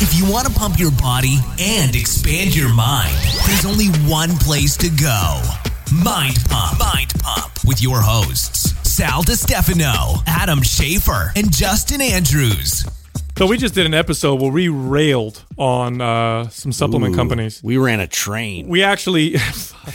If you want to pump your body and expand your mind, there's only one place to go. Mind Pump. Mind Pump with your hosts, Sal DiStefano, Adam Schafer, and Justin Andrews. So we just did an episode where we railed on uh, some supplement Ooh, companies. We ran a train. We actually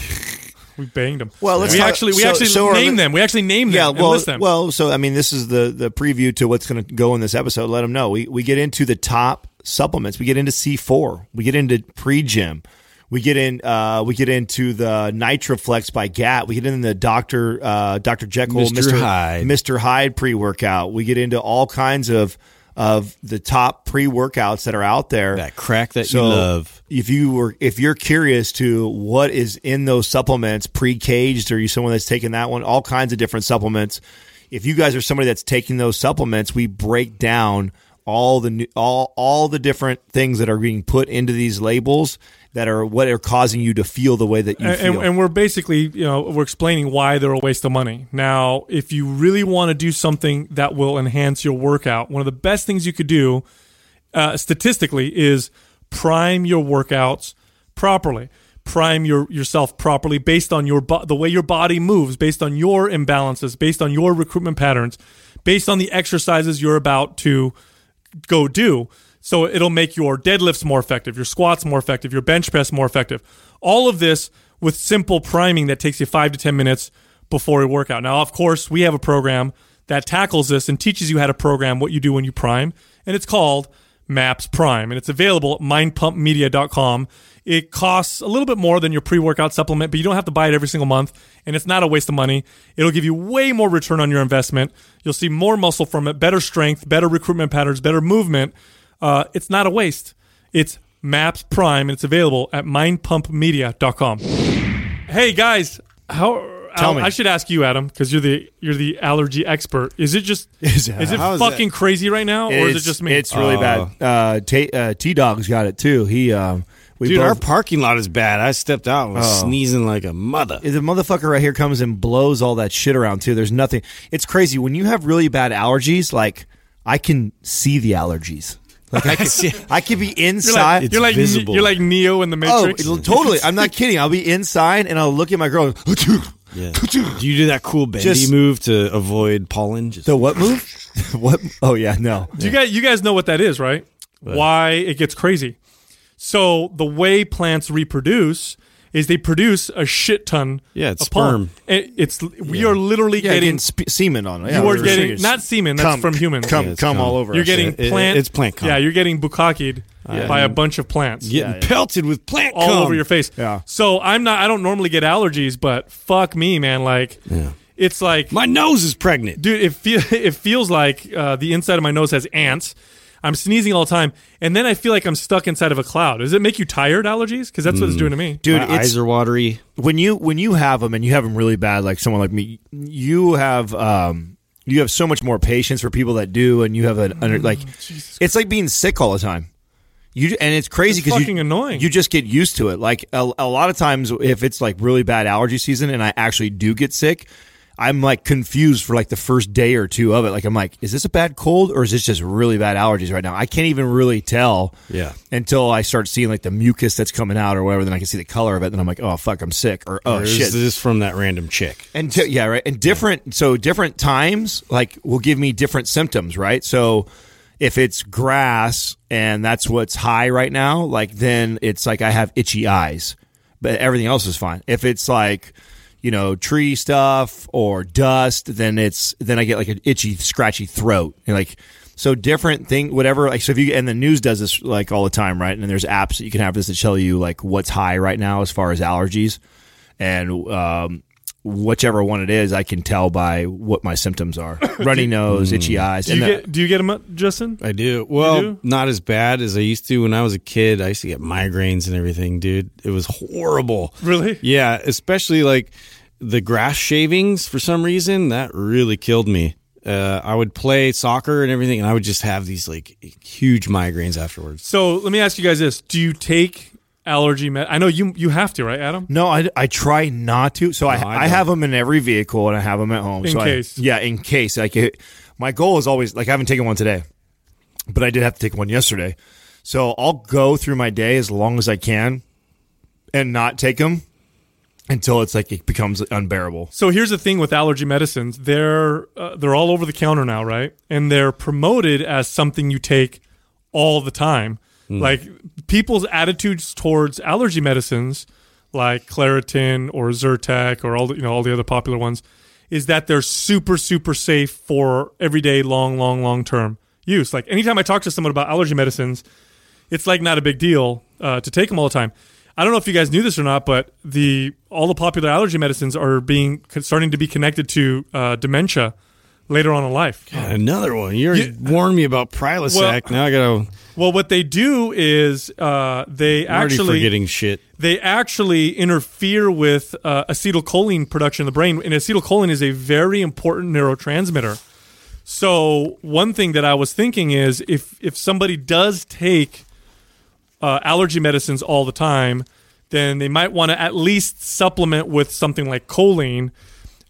we banged them. Well, let's we talk- actually we so- actually so are named the- them. We actually named them. Yeah, and well, list them. well. So I mean, this is the the preview to what's going to go in this episode. Let them know. We we get into the top supplements. We get into C four. We get into Pre JYM. We get in. Uh, we get into the NitroFlex by GAT. We get into the Doctor uh, Doctor Jekyll, Mr. Hyde. Mister Hyde pre workout. We get into all kinds of of the top pre workouts that are out there. That crack that So you love. if you were if you're curious to what is in those supplements Pre-Kaged are you someone that's taking that one all kinds of different supplements if you guys are somebody that's taking those supplements we break down all the new, all all the different things that are being put into these labels that are what are causing you to feel the way that you and, feel and, we're basically, you know, we're explaining why they're a waste of money. Now, if you really want to do something that will enhance your workout, one of the best things you could do, uh, statistically, is prime your workouts properly. Prime your yourself properly based on your bo- the way your body moves, based on your imbalances, based on your recruitment patterns, based on the exercises you're about to go do. So it'll make your deadlifts more effective, your squats more effective, your bench press more effective. All of this with simple priming that takes you five to 10 minutes before your workout. Now, of course, we have a program that tackles this and teaches you how to program what you do when you prime, and it's called MAPS Prime, and it's available at mindpumpmedia.com. It costs a little bit more than your pre workout supplement, but you don't have to buy it every single month, and it's not a waste of money. It'll give you way more return on your investment. You'll see more muscle from it, better strength, better recruitment patterns, better movement. Uh, it's not a waste. It's MAPS Prime, and it's available at mindpumpmedia.com. Hey guys, how? Tell Al- me. I should ask you, Adam, because you're the you're the allergy expert. Is it just is, Is- it how is fucking crazy right now, or is it just me? it's really Oh. bad uh, T uh, T-Dog's got it too he um we Dude, both- our parking lot is bad. I stepped out and was Oh. sneezing like a mother. the motherfucker right here comes and blows all that shit around too. There's nothing. It's crazy when you have really bad allergies. Like I can see the allergies. Like I can, I could be you're inside. like, you're like visible. you're like Neo in the oh, Matrix. it'll- totally. I'm not kidding. I'll be inside and I'll look at my girl. Yeah. Do you do that cool bendy Just- move to avoid pollen? Just The what move? what? Oh yeah, no. You guys, you guys know what that is, right? Why it gets crazy. So the way plants reproduce is they produce a shit ton. Yeah, it's of pollen. sperm. It- it's we are literally Yeah, getting getting spe- semen on it. Yeah, you are getting sure. not semen. That's Cum- from humans. Come, Yeah, come all over. You're us. getting It- it- plant. it's plant cum. Yeah, you're getting bukakied by a bunch of plants getting pelted with plant all cum. over your face. Yeah. So I'm not. I don't normally get allergies, but fuck me, man. Like, it's like My nose is pregnant. dude it feel it feels like uh, the inside of my nose has ants i'm sneezing all the time and then i feel like i'm stuck inside of a cloud does it make you tired allergies because that's what it's doing to me dude. My it's, eyes are watery. when you when you have them and you have them really bad, like someone like me, you have um you have so much more patience for people that do, and you have an under like it's like being sick all the time. You and it's crazy It's because fucking you annoying. you just get used to it. Like a, a lot of times, if it's like really bad allergy season, and I actually do get sick. I'm like confused for like the first day or two of it. Like I'm like, is this a bad cold or is this just really bad allergies right now? I can't even really tell. Yeah. Until I start seeing like the mucus that's coming out or whatever, then I can see the color of it. Then I'm like, oh fuck, I'm sick or oh Or shit. is this from that random chick? And t- yeah, right. And different, so different times like will give me different symptoms, right? So if it's grass and that's what's high right now, like then it's like I have itchy eyes, but everything else is fine. If it's like, you know, tree stuff or dust, then it's then I get like an itchy, scratchy throat. And like so different thing, whatever. Like so, if you and the news does this like all the time, right? And there's apps that you can have this to tell you like what's high right now as far as allergies and um, whichever one it is, I can tell by what my symptoms are: runny nose, itchy eyes. Do you the- get do you get them, Justin? I do. Well, do? not as bad as I used to when I was a kid. I used to get migraines and everything, dude. It was horrible. Really? Yeah, especially like the grass shavings for some reason that really killed me. Uh, I would play soccer and everything, and I would just have these like huge migraines afterwards. So let me ask you guys this: Do you take allergy med? I know you you have to, right, Adam? No, I, I try not to. So I, No, I I, don't. have them in every vehicle and I have them at home. In so I- case. yeah, in case. Like it, my goal is always like I haven't taken one today, but I did have to take one yesterday. So I'll go through my day as long as I can and not take them until it's like it becomes unbearable. So here's the thing with allergy medicines: they're uh, they're all over the counter now, right? And they're promoted as something you take all the time. Like people's attitudes towards allergy medicines, like Claritin or Zyrtec or all the, you know all the other popular ones, is that they're super super safe for everyday long long long term use. Like anytime I talk to someone about allergy medicines, it's like not a big deal uh, to take them all the time. I don't know if you guys knew this or not, but the all the popular allergy medicines are being starting to be connected to uh, dementia later on in life. Another one. You already warned me about Prilosec. Well- now I gotta. Well, what they do is uh, they I'm actually forgetting shit. they actually interfere with uh, acetylcholine production in the brain, and acetylcholine is a very important neurotransmitter. So one thing that I was thinking is if if somebody does take uh, allergy medicines all the time, then they might want to at least supplement with something like choline.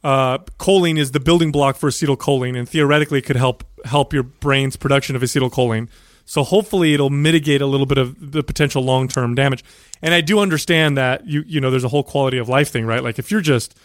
Uh, choline is the building block for acetylcholine, and theoretically it could help help your brain's production of acetylcholine. So hopefully it'll mitigate a little bit of the potential long term damage. And I do understand that you you know there's a whole quality of life thing, right? Like if you're just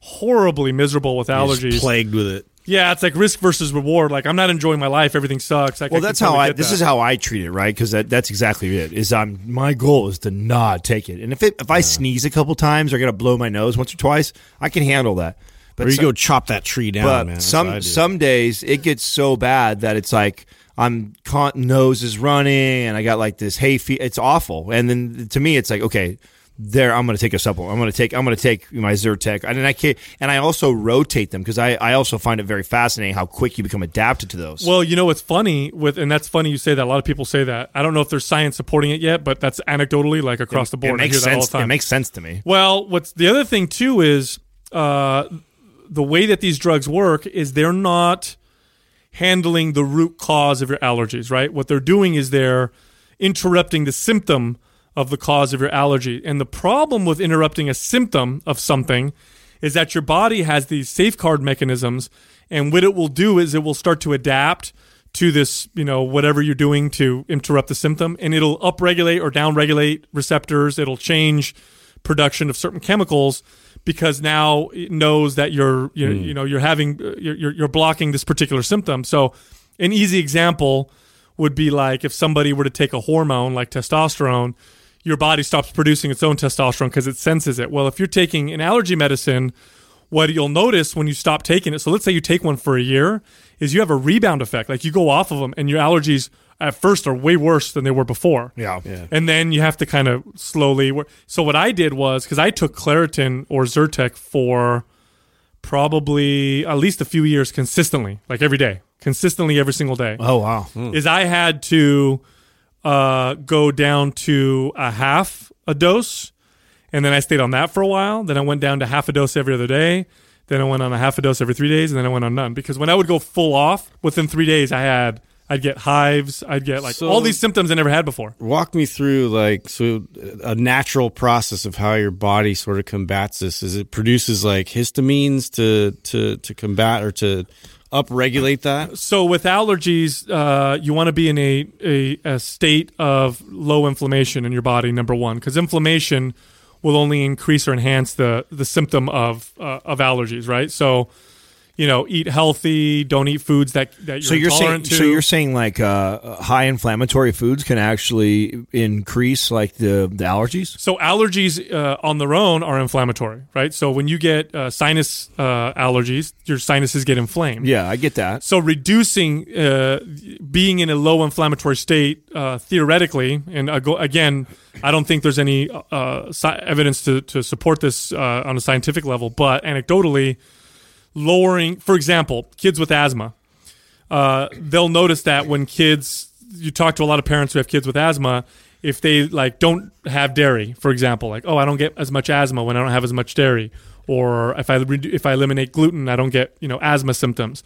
horribly miserable with allergies, plagued with it. yeah, it's like risk versus reward. Like I'm not enjoying my life, everything sucks. Like, Well, I that's how I. This that. is how I treat it, right? Because that, that's exactly it. Is I'm my goal is to not take it, and if it, if I sneeze a couple times or get to blow my nose once or twice, I can handle that. But Or you so- go chop that tree down, but man. That's what I some do. some days it gets so bad that it's like I'm con- nose is running and I got like this hay fever. It's awful. And then to me, it's like okay, there I'm going to take a supplement. I'm going to take I'm going to take my Zyrtec, and I can and I also rotate them because I I also find it very fascinating how quick you become adapted to those. Well, you know what's funny with, and that's funny you say that. A lot of people say that. I don't know if there's science supporting it yet, but that's anecdotally like across the board. it makes I hear that all sense. the time. It makes sense to me. Well, what's the other thing too is uh, the way that these drugs work is they're not handling the root cause of your allergies, right? What they're doing is they're interrupting the symptom of the cause of your allergy. And the problem with interrupting a symptom of something is that your body has these safeguard mechanisms and what it will do is it will start to adapt to this, you know, whatever you're doing to interrupt the symptom and it'll upregulate or downregulate receptors. It'll change production of certain chemicals because now it knows that you're you, hmm. you know you're having uh, you're, you're you're blocking this particular symptom. So an easy example would be like if somebody were to take a hormone like testosterone, your body stops producing its own testosterone because it senses it. Well, if you're taking an allergy medicine, what you'll notice when you stop taking it, so let's say you take one for a year, is you have a rebound effect. Like you go off of them and your allergies at first are way worse than they were before. Yeah. Yeah. And then you have to kind of slowly work. So what I did was because I took Claritin or Zyrtec for probably at least a few years consistently, like every day, consistently every single day Oh wow. is I had to uh, go down to a half a dose, and then I stayed on that for a while. Then I went down to half a dose every other day. Then I went on a half a dose every three days, and then I went on none. Because when I would go full off within three days, I had I'd get hives, I'd get like So- all these symptoms I never had before. Walk me through like so a natural process of how your body sort of combats this. Is it produces like histamines to to to combat or to upregulate that? So with allergies, uh, you want to be in a, a, a state of low inflammation in your body. Number one, because inflammation will only increase or enhance the the symptom of uh, of allergies. Right. So you know, eat healthy, don't eat foods that that you're so you're saying to. so you're saying like uh, high inflammatory foods can actually increase like the the allergies. So allergies uh, on their own are inflammatory, right? So when you get uh, sinus uh, allergies, your sinuses get inflamed. Yeah, I get that. So reducing uh, being in a low inflammatory state, uh, theoretically, and again, I don't think there's any uh, evidence to, to support this uh, on a scientific level, but anecdotally, lowering, for example, kids with asthma, uh, they'll notice that when kids, you talk to a lot of parents who have kids with asthma, if they like don't have dairy, for example, like oh, I don't get as much asthma when I don't have as much dairy, or if I if I eliminate gluten, I don't get you know asthma symptoms.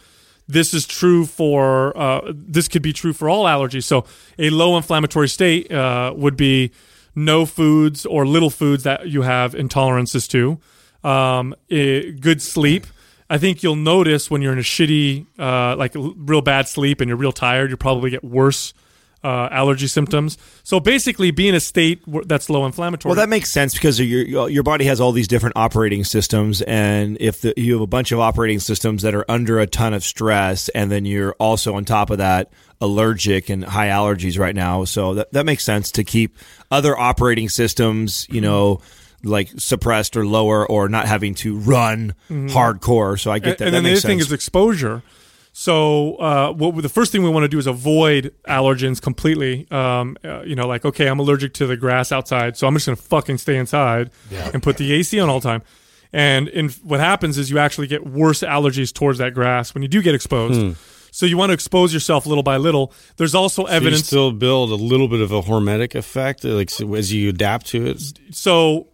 This is true for uh, this could be true for all allergies. So a low inflammatory state uh, would be no foods or little foods that you have intolerances to. Um, eh, good sleep. I think you'll notice when you're in a shitty, uh, like real bad sleep and you're real tired, you probably get worse uh, allergy symptoms. So basically, be in a state that's low inflammatory. Well, that makes sense because your your body has all these different operating systems, and if the, you have a bunch of operating systems that are under a ton of stress, and then you're also on top of that allergic and high allergies right now, so that that makes sense to keep other operating systems, you know. Like suppressed or lower, or not having to run hardcore. So I get that. and that then the makes other thing is exposure. So, uh, what we- the first thing we want to do is avoid allergens completely. Um, uh, you know, like okay, I'm allergic to the grass outside, so I'm just gonna fucking stay inside and put the AC on all the time. And in, what happens is you actually get worse allergies towards that grass when you do get exposed. So you want to expose yourself little by little. There's also So you evidence. still build a little bit of a hormetic effect, like so as you adapt to it. so,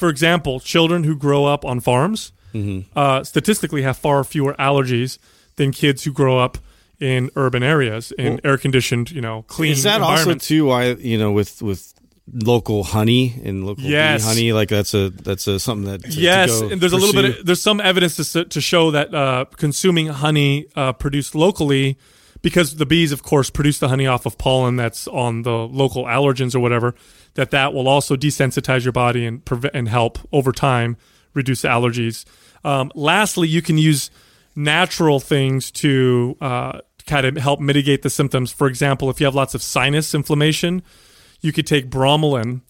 for example, children who grow up on farms Mm-hmm. uh, statistically have far fewer allergies than kids who grow up in urban areas in air conditioned, you know, clean Is that also too why you know with with local honey and local bee Yes. honey like that's a that's a something that to- to yes, go and there's a little bit. Of, there's some evidence to to show that uh, consuming honey uh, produced locally, because the bees, of course, produce the honey off of pollen that's on the local allergens or whatever. That that will also desensitize your body and prevent and help over time reduce allergies. Um, lastly, you can use natural things to uh, kind of help mitigate the symptoms. For example, if you have lots of sinus inflammation, you could take bromelain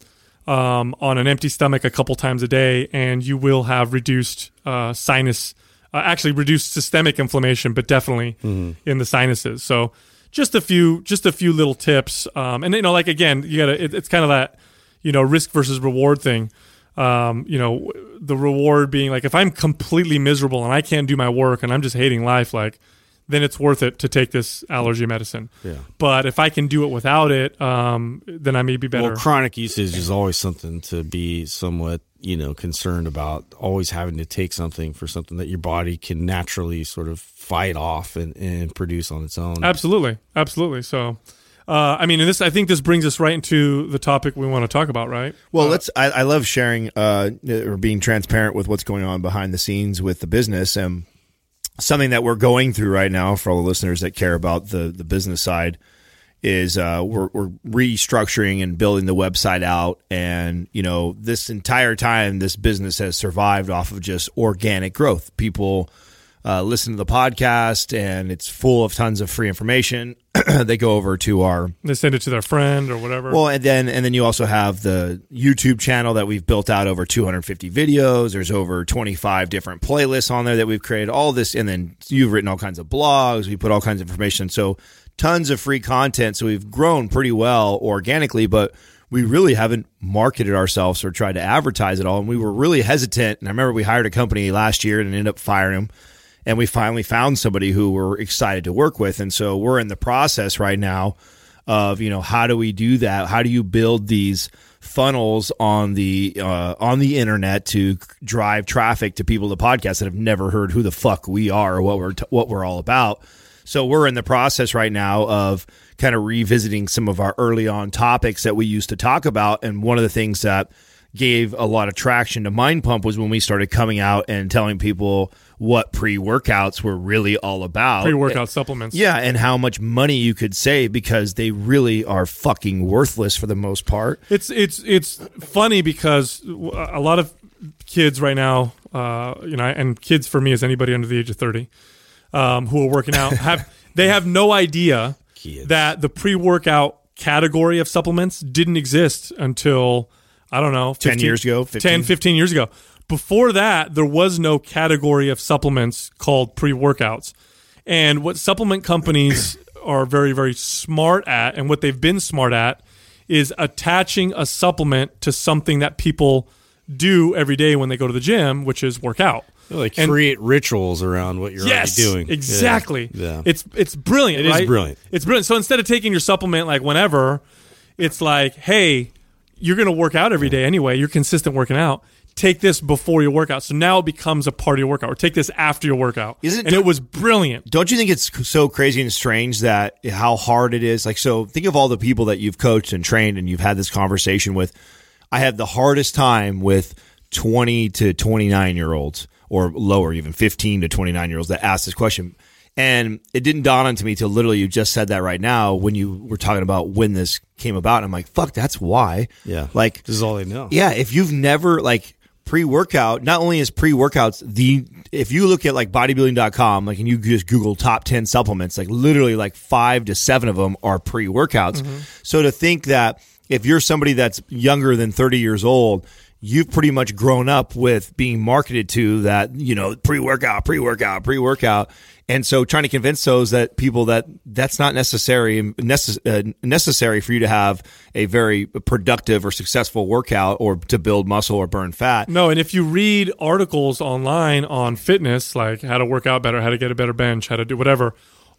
um, on an empty stomach a couple times a day, and you will have reduced uh, sinus, uh, actually reduced systemic inflammation, but definitely in the sinuses. So just a few, just a few little tips, um, and you know, like again, you gotta. It, it's kind of that you know risk versus reward thing. Um, you know, the reward being like if I'm completely miserable and I can't do my work and I'm just hating life, like then it's worth it to take this allergy medicine. Yeah. But if I can do it without it, um, then I may be better. Well, chronic usage is always something to be somewhat, you know, concerned about. Always having to take something for something that your body can naturally sort of fight off and, and produce on its own. Absolutely, absolutely. So, uh, I mean, and this I think this brings us right into the topic we want to talk about, right? Well, let's. I, I love sharing uh, or being transparent with what's going on behind the scenes with the business, and something that we're going through right now for all the listeners that care about the the business side is uh, we're, we're restructuring and building the website out, and you know this entire time this business has survived off of just organic growth. People uh, listen to the podcast, and it's full of tons of free information. they go over to our They send it to their friend or whatever. well, and then and then you also have the YouTube channel that we've built out over 250 videos. There's over 25 different playlists on there that we've created. All this, and then you've written all kinds of blogs. We put all kinds of information. So tons of free content. So we've grown pretty well organically, but we really haven't marketed ourselves or tried to advertise at all. And we were really hesitant. And I remember we hired a company last year and ended up firing them and we finally found somebody who we're excited to work with. And so we're in the process right now of you know how do we do that? How do you build these funnels on the uh, on the internet to drive traffic to people to podcasts that have never heard who the fuck we are or what we're t- what we're all about? So we're in the process right now of kind of revisiting some of our early on topics that we used to talk about. And one of the things that gave a lot of traction to Mind Pump was when we started coming out and telling people what pre workouts were really all about. Pre workout supplements. Yeah, and how much money you could save because they really are fucking worthless for the most part. It's it's it's funny because a lot of kids right now uh, you know, and kids for me is anybody under the age of thirty um, who are working out have they have no idea Kids. that the pre-workout category of supplements didn't exist until I don't know 10 years ago, 10, 15? 15 years ago. Before that, there was no category of supplements called pre-workouts. And what supplement companies are very, very smart at, and what they've been smart at, is attaching a supplement to something that people do every day when they go to the gym, which is work out. Like And- create rituals around what you're yes, already doing. Exactly. Yeah. yeah. It's it's brilliant. It is right? brilliant. It's brilliant. So instead of taking your supplement like whenever, it's like, hey, you're going to work out every day anyway. You're consistent working out. Take this before your workout. So now it becomes a part of your workout. Or take this after your workout. Isn't- and it was brilliant. Don't you think it's so crazy and strange that how hard it is? Like, so think of all the people that you've coached and trained and you've had this conversation with. I have the hardest time with 20 to 29 year olds or lower, even 15 to 29 year olds that ask this question. And it didn't dawn onto me till literally you just said that right now when you were talking about when this came about. And I'm like, fuck, that's why. Yeah. Like, This is all they know. yeah, if you've never like pre-workout, not only is pre-workouts the if you look at like bodybuilding.com, like and you just Google top 10 supplements, like literally like 5 to 7 of them are pre-workouts. Mm-hmm. So to think that if you're somebody that's younger than 30 years old, you've pretty much grown up with being marketed to that, you know, pre-workout, pre-workout, pre-workout. And so trying to convince those that people that that's not necessary necess- uh, necessary for you to have a very productive or successful workout or to build muscle or burn fat. No, and if you read articles online on fitness, like how to work out better, how to get a better bench, how to do whatever,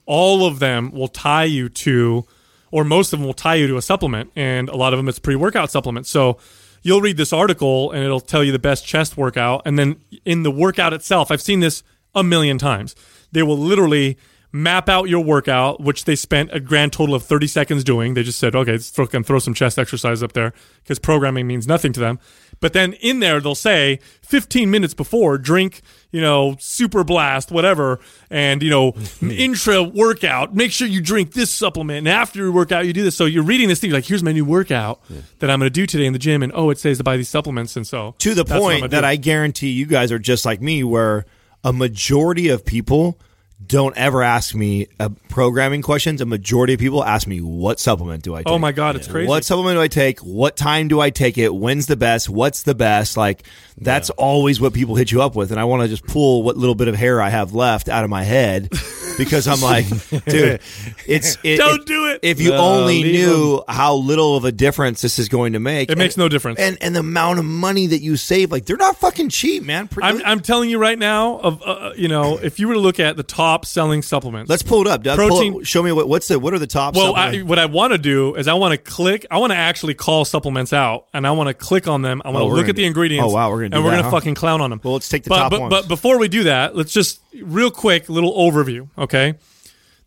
all of them will tie you to, or most of them will tie you to a supplement, and a lot of them it's pre-workout supplements. So you'll read this article and it'll tell you the best chest workout, and then in the workout itself, I've seen this a million times. They will literally map out your workout, which they spent a grand total of 30 seconds doing. They just said, okay, let's throw, throw some chest exercise up there because programming means nothing to them. But then in there, they'll say 15 minutes before, drink, you know, super blast, whatever, and, you know, intra workout, make sure you drink this supplement. And after your workout, you do this. So you're reading this thing, you're like, here's my new workout that I'm going to do today in the gym. And oh, it says to buy these supplements. And so to the that's what I'm point that do. I guarantee you guys are just like me, where a majority of people don't ever ask me uh, programming questions. A majority of people ask me, "What supplement do I take?" Oh my God, it's crazy. What supplement do I take? What time do I take it? When's the best? What's the best? Like that's always what people hit you up with, and I want to just pull what little bit of hair I have left out of my head because I'm like, dude, it's it, Don't do it. If you No, only leave knew how little of a difference this is going to make, It makes no difference. and and the amount of money that you save, like they're not fucking cheap, man. Pre- I'm, I'm telling you right now, of uh, you know, if you were to look at the top selling supplements, Let's pull it up. Doug. Protein- show me what what's the what are the top? Well, I, what I want to do is I want to click. I want to actually call supplements out, and I want to click on them. I want Oh, to we're look gonna at the ingredients. oh, wow, we're gonna do and we're gonna huh? fucking clown on them. Well, let's take the but, top but, ones. But before we do that, let's just real quick little overview. Okay,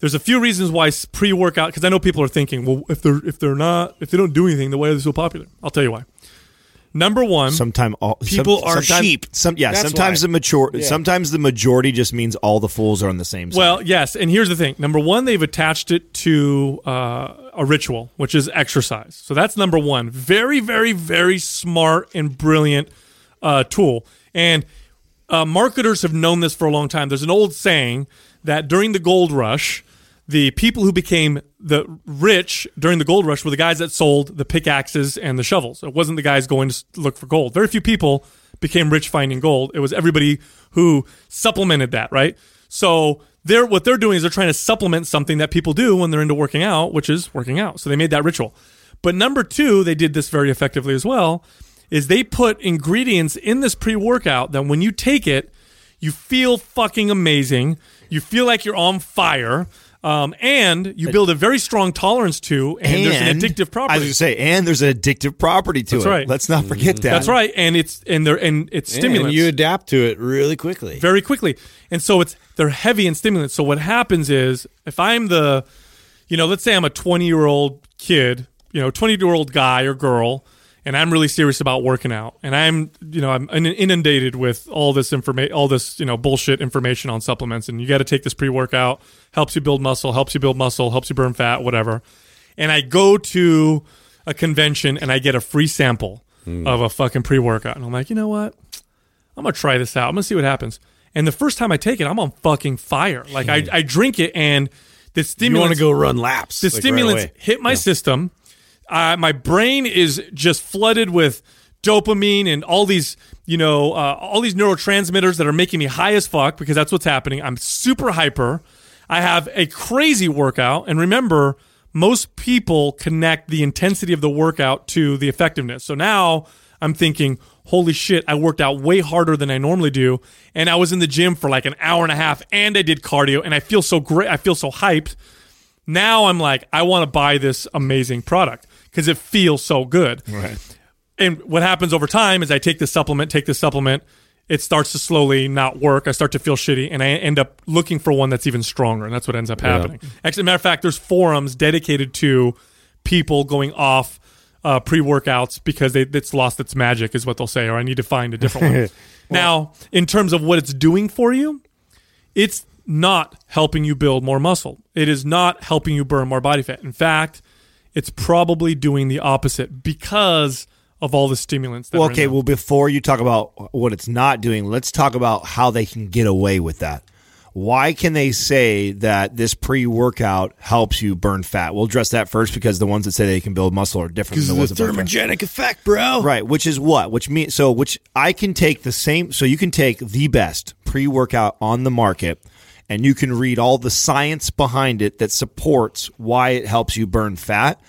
there's a few reasons why pre-workout. Because I know people are thinking, well, if they're if they're not if they don't do anything, then why are they so popular? I'll tell you why. Number one, Sometime all People some, are sometime- sheep. Some yeah. That's sometimes why. the mature. Sometimes the majority just means all the fools are on the same side. Well, yes, and here's the thing. Number one, they've attached it to uh, a ritual, which is exercise. So that's number one. Very, very, very smart and brilliant uh, tool. And uh, marketers have known this for a long time. There's an old saying that during the gold rush, the people who became the rich during the gold rush were the guys that sold the pickaxes and the shovels. It wasn't the guys going to look for gold. Very few people became rich finding gold. It was everybody who supplemented that, right? So they're what they're doing is they're trying to supplement something that people do when they're into working out, which is working out. So they made that ritual. But number two, they did this very effectively as well, is they put ingredients in this pre-workout that when you take it, you feel fucking amazing. You feel like you're on fire. Um, and you build a very strong tolerance to, and, there's an addictive I was property. going to say, and there's an addictive property to That's it. right. Let's not forget that. That's right, and it's and they're and it's And you adapt to it really quickly. very quickly. And so it's they're heavy in stimulants. So what happens is if I'm the you know, let's say I'm a 20 year old kid, you know, 20 year old guy or girl, and I'm really serious about working out, and I'm, you know, I'm inundated with all this information, all this, you know, bullshit information on supplements, and you got to take this pre workout, helps you build muscle, helps you build muscle, helps you burn fat, whatever. And I go to a convention and I get a free sample hmm. of a fucking pre workout, and I'm like, you know what? I'm gonna try this out. I'm gonna see what happens. And the first time I take it, I'm on fucking fire. Like I, hmm. I drink it and the You stimulants want to go run laps. the like, stimulants away. hit my system. Uh, my brain is just flooded with dopamine and all these, you know, uh, all these neurotransmitters that are making me high as fuck because that's what's happening. I'm super hyper. I have a crazy workout. And remember, most people connect the intensity of the workout to the effectiveness. So now I'm thinking, holy shit, I worked out way harder than I normally do. And I was in the gym for like an hour and a half and I did cardio and I feel so great. I feel so hyped now I'm like, I want to buy this amazing product because it feels so good. Right. And what happens over time is I take this supplement, take this supplement, it starts to slowly not work. I start to feel shitty, and I end up looking for one that's even stronger, and that's what ends up happening. Actually, matter of fact, there's forums dedicated to people going off uh, pre-workouts because they, it's lost its magic, is what they'll say, or I need to find a different one. now, in terms of what it's doing for you, it's not helping you build more muscle. It is not helping you burn more body fat. In fact, it's probably doing the opposite because of all the stimulants. That Well, okay. Well, before you talk about what it's not doing, let's talk about how they can get away with that. Why can they say that this pre-workout helps you burn fat? We'll address that first because the ones that say they can build muscle are different Because than of the the ones that burn fat. thermogenic effect, bro. Right, which is what? Which means so which I can take the same so you can take the best pre-workout on the market and you can read all the science behind it that supports why it helps you burn fat.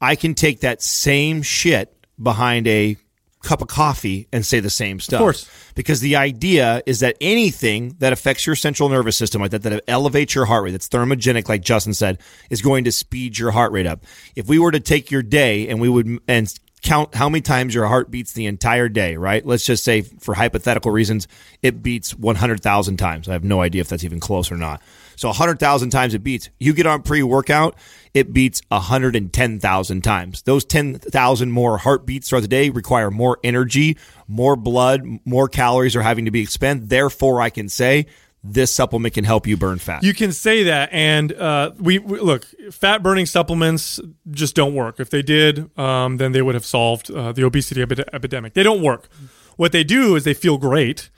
I can take that same shit behind a cup of coffee and say the same stuff. Of course. Because the idea is that anything that affects your central nervous system like that, that elevates your heart rate, that's thermogenic, like Justin said, is going to speed your heart rate up. If we were to take your day and we would and count how many times your heart beats the entire day, right? Let's just say for hypothetical reasons, it beats 100,000 times. I have no idea if that's even close or not. So 100,000 times it beats. You get on pre-workout, it beats 110,000 times. Those 10,000 more heartbeats throughout the day require more energy, more blood, more calories are having to be expended. Therefore, I can say this supplement can help you burn fat. You can say that, and uh, we, we look fat burning supplements just don't work. If they did, um, then they would have solved uh, the obesity epi- epidemic. They don't work. What they do is they feel great,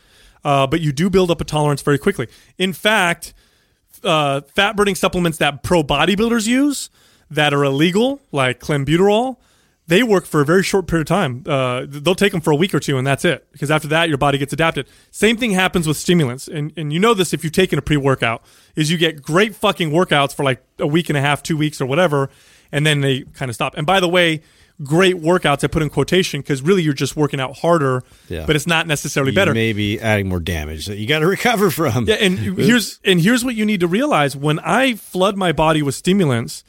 uh, but you do build up a tolerance very quickly. In fact, uh, fat burning supplements that pro bodybuilders use that are illegal, like clenbuterol, they work for a very short period of time. Uh, they'll take them for a week or two, and that's it. Because after that, your body gets adapted. Same thing happens with stimulants, and and you know this if you've taken a pre workout, is you get great fucking workouts for like a week and a half, two weeks, or whatever, and then they kind of stop. And by the way. Great workouts I put in quotation because really you're just working out harder, Yeah. but it's not necessarily You better. Maybe adding more damage that you got to recover from. Yeah, and here's and here's what you need to realize: when I flood my body with stimulants,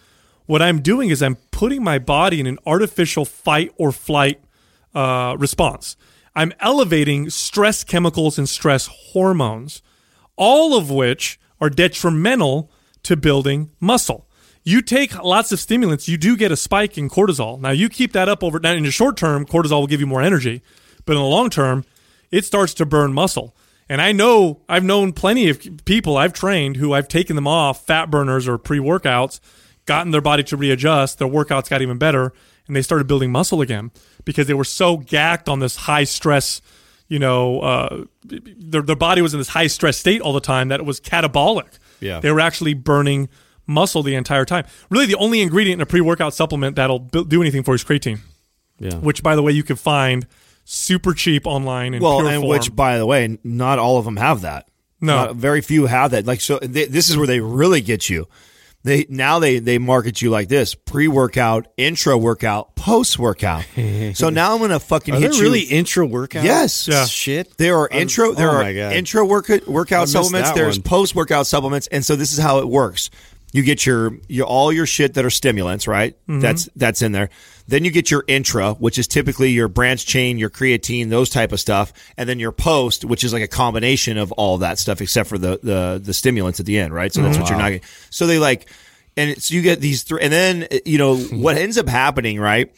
what I'm doing is I'm putting my body in an artificial fight or flight uh, response. I'm elevating stress chemicals and stress hormones, all of which are detrimental to building muscle. You take lots of stimulants, you do get a spike in cortisol. Now you keep that up over. Now in the short term, cortisol will give you more energy, but in the long term, it starts to burn muscle. And I know I've known plenty of people I've trained who I've taken them off fat burners or pre workouts, gotten their body to readjust, their workouts got even better, and they started building muscle again because they were so gacked on this high stress, you know, uh, their, their body was in this high stress state all the time that it was catabolic. Yeah. They were actually burning muscle the entire time. Really, the only ingredient in a pre workout supplement that'll do anything for you is creatine, Yeah. which, by the way, you can find super cheap online in well, and form. which, by the way, not all of them have that. No. Not- very few have that. Like so, th- this is where they really get you. They now they they market you like this: pre-workout, intra workout, post workout. so now I'm gonna fucking Are hit there you. really intra workout? Yes. Yeah. Shit. There are intra. There oh are my God. intra work, workout missed supplements. There's one. post workout supplements, and so this is how it works. You get your, your all your shit that are stimulants, right? Mm-hmm. That's that's in there. Then you get your intra, which is typically your branch chain, your creatine, those type of stuff, and then your post, which is like a combination of all that stuff, except for the the the stimulants at the end, right? So that's what you're not. Getting. So they like, and so you get these three, and then you know what ends up happening, right?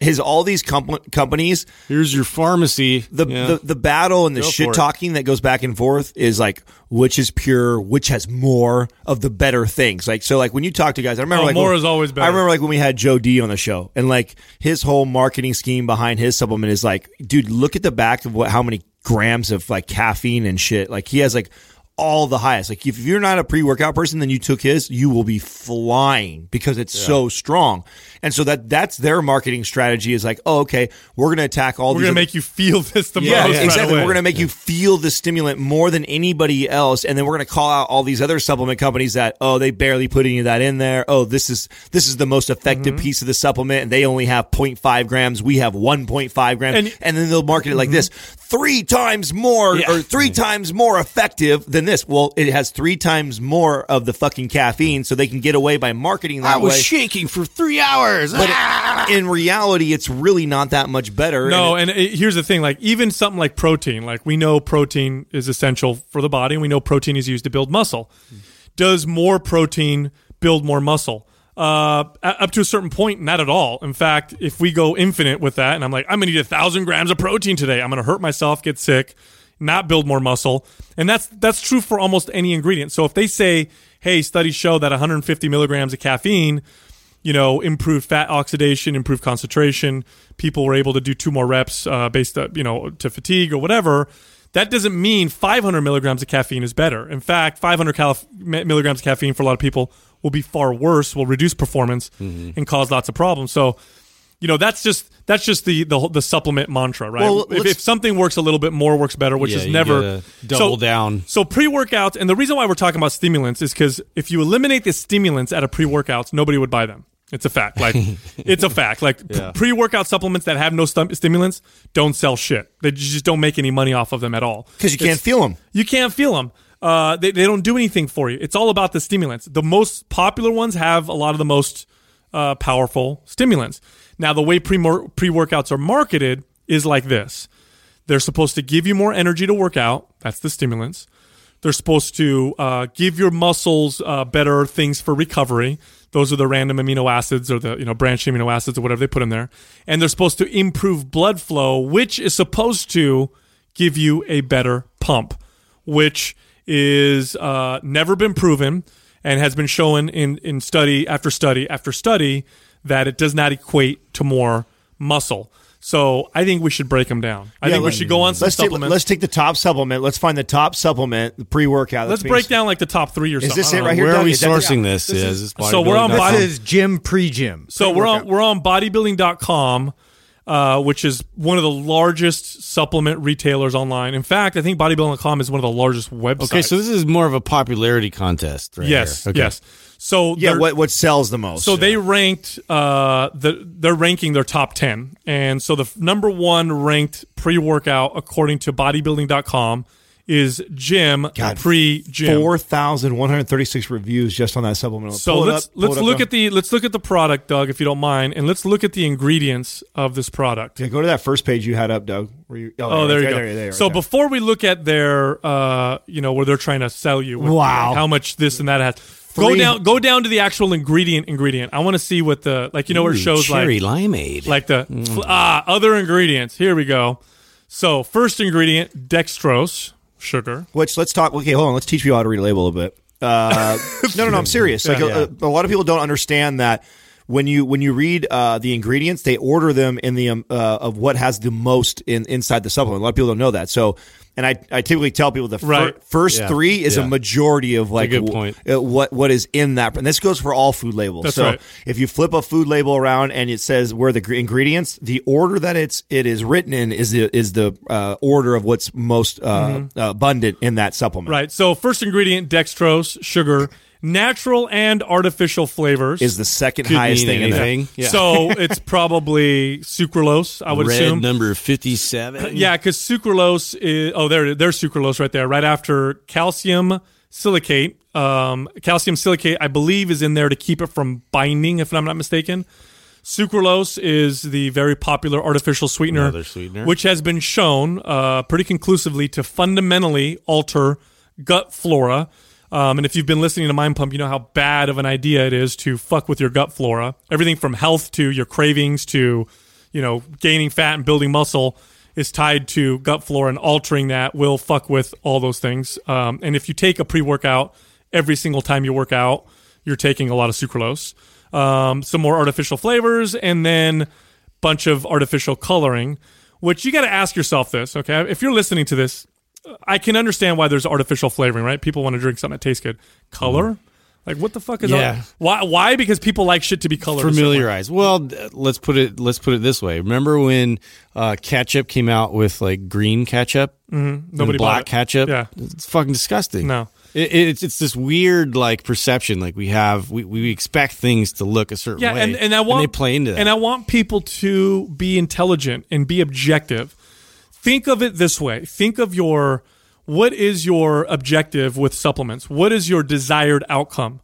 Is all these comp- companies Here's your pharmacy. the, Yeah. the the battle and the Go shit talking that goes back and forth is like which is pure, which has more of the better things. Like so, like when you talk to guys, I remember Oh, like more when- is always better. I remember like when we had Joe D on the show, and like his whole marketing scheme behind his supplement is like, dude, look at the back of what how many grams of like caffeine and shit. Like he has like all the highest. Like if you're not a pre workout person, then you took his, you will be flying because it's so strong. And so that that's their marketing strategy is like, oh, okay, we're going to attack all We're to other- make you feel this the yeah, most. right exactly. we're going to make you feel the stimulant more than anybody else, and then we're going to call out all these other supplement companies that oh they barely put any of that in there. Oh, this is this is the most effective Mm-hmm. piece of the supplement, and they only have 0.5 grams. We have 1.5 grams, And- and, then they'll market it like Mm-hmm. this: three times more or three times more effective than this. Well, it has three times more of the fucking caffeine, so they can get away by marketing that way. I was way. shaking for three hours. but in reality, it's really not that much better. No, and and it, here's the thing: like even something like protein, like we know protein is essential for the body, and we know protein is used to build muscle. Does more protein build more muscle? Uh, up to a certain point, not at all. In fact, if we go infinite with that, and I'm like, I'm gonna eat a thousand grams of protein today, I'm gonna hurt myself, get sick, not build more muscle, and that's that's true for almost any ingredient. So if they say, hey, studies show that 150 milligrams of caffeine you know, improved fat oxidation, improved concentration. People were able to do two more reps uh, based, uh, you know, to fatigue or whatever. That doesn't mean 500 milligrams of caffeine is better. In fact, 500 calif- milligrams of caffeine for a lot of people will be far worse, will reduce performance, and cause lots of problems. So, you know, that's just that's just the the, the supplement mantra, right? Well, if, if something works a little bit more, works better, which Yeah, is never double down. so pre-workouts, and the reason why we're talking about stimulants is because if you eliminate the stimulants out of pre-workouts, nobody would buy them. It's a fact. Like it's a fact. Like Yeah. pre-workout supplements that have no stum- stimulants don't sell shit. They just don't make any money off of them at all. because you can't It's- feel them. you can't feel them. Uh, they, they don't do anything for you. It's all about the stimulants. The most popular ones have a lot of the most uh, powerful stimulants. Now, the way pre workouts are marketed is like this they're supposed to give you more energy to work out. That's the stimulants. They're supposed to uh, give your muscles uh, better things for recovery. Those are the random amino acids or the you know branched amino acids or whatever they put in there. And they're supposed to improve blood flow, which is supposed to give you a better pump, which is uh, never been proven and has been shown in, in study after study after study that it does not equate to more muscle. So I think we should break them down. I Yeah, think we should go on some let's take, let's take the top supplement. Let's find the top supplement, the pre workout. Let's break down like the top three or Is something. this it right know. here? Where are we is sourcing this? this Yeah, is- is this so we're on body- This is JYM Pre JYM. So we're on we're on bodybuilding.com, uh, which is one of the largest supplement retailers online. In fact, I think bodybuilding.com is one of the largest websites. Okay, so this is more of a popularity contest, right? yes, here. Okay. yes. So Yeah, what what sells the most? So they ranked uh the they're ranking their top 10. And so the f- number 1 ranked pre-workout according to bodybuilding.com is JYM Pre-JYM. four thousand one hundred thirty six reviews just on that supplement. So Pull let's up, let's up, look Doug. at the let's look at the product, Doug, if you don't mind, and let's look at the ingredients of this product. Yeah, go to that first page you had up, Doug. Where you, Oh, there you right go. There, there, so right before we look at their, uh, you know, where they're trying to sell you, with, Wow. like, how much this and that has. Go down, go down to the actual ingredient. Ingredient. I want to see what the like. You know where it shows cherry like limeade. like the fl- ah other ingredients. Here we go. So first ingredient, dextrose sugar. Which let's talk. Okay, hold on. Let's teach you how to read a label a bit. Uh, no, no, no. I'm serious. Like Yeah. a, a lot of people don't understand that when you when you read uh, the ingredients, they order them in the um, uh, of what has the most in inside the supplement. A lot of people don't know that. So, and I, I typically tell people the fir- Right. first Yeah. three is a majority of like good point. uh, what what is in that, and this goes for all food labels. That's so right. if you flip a food label around and it says where the gr- ingredients, the order that it's it is written in is the is the uh, order of what's most uh, uh, abundant in that supplement. Mm-hmm. Right. So first ingredient, dextrose sugar, natural and artificial flavors. Is the second Could highest thing in there. anything. Yeah. So it's probably sucralose. I would Red assume. number fifty-seven. Yeah, because sucralose is oh there there's sucralose right there right after calcium silicate. Um, calcium silicate I believe is in there to keep it from binding if I'm not mistaken. Sucralose is the very popular artificial sweetener, sweetener. which has been shown uh, pretty conclusively to fundamentally alter gut flora. Um, and if you've been listening to Mind Pump, you know how bad of an idea it is to fuck with your gut flora. Everything from health to your cravings to, you know, gaining fat and building muscle is tied to gut flora, and altering that will fuck with all those things. Um, and if you take a pre workout every single time you work out, you're taking a lot of sucralose, um, some more artificial flavors, and then bunch of artificial coloring, which you got to ask yourself this, okay? If you're listening to this, I can understand why there's artificial flavoring, right? People want to drink something that tastes good. Color? Like what the fuck is Yeah. art- why why because people like shit to be colored. a certain way. familiarize. Well, let's put it let's put it this way. Remember when uh, ketchup came out with like green ketchup, mm-hmm. Nobody black it. ketchup? Yeah. it's fucking disgusting. No. It, it's it's this weird like perception. Like we have we, we expect things to look a certain Yeah, way, and, and I want they play into that. And I want people to be intelligent and be objective. Think of it this way. Think of your what is your objective with supplements? What is your desired outcome?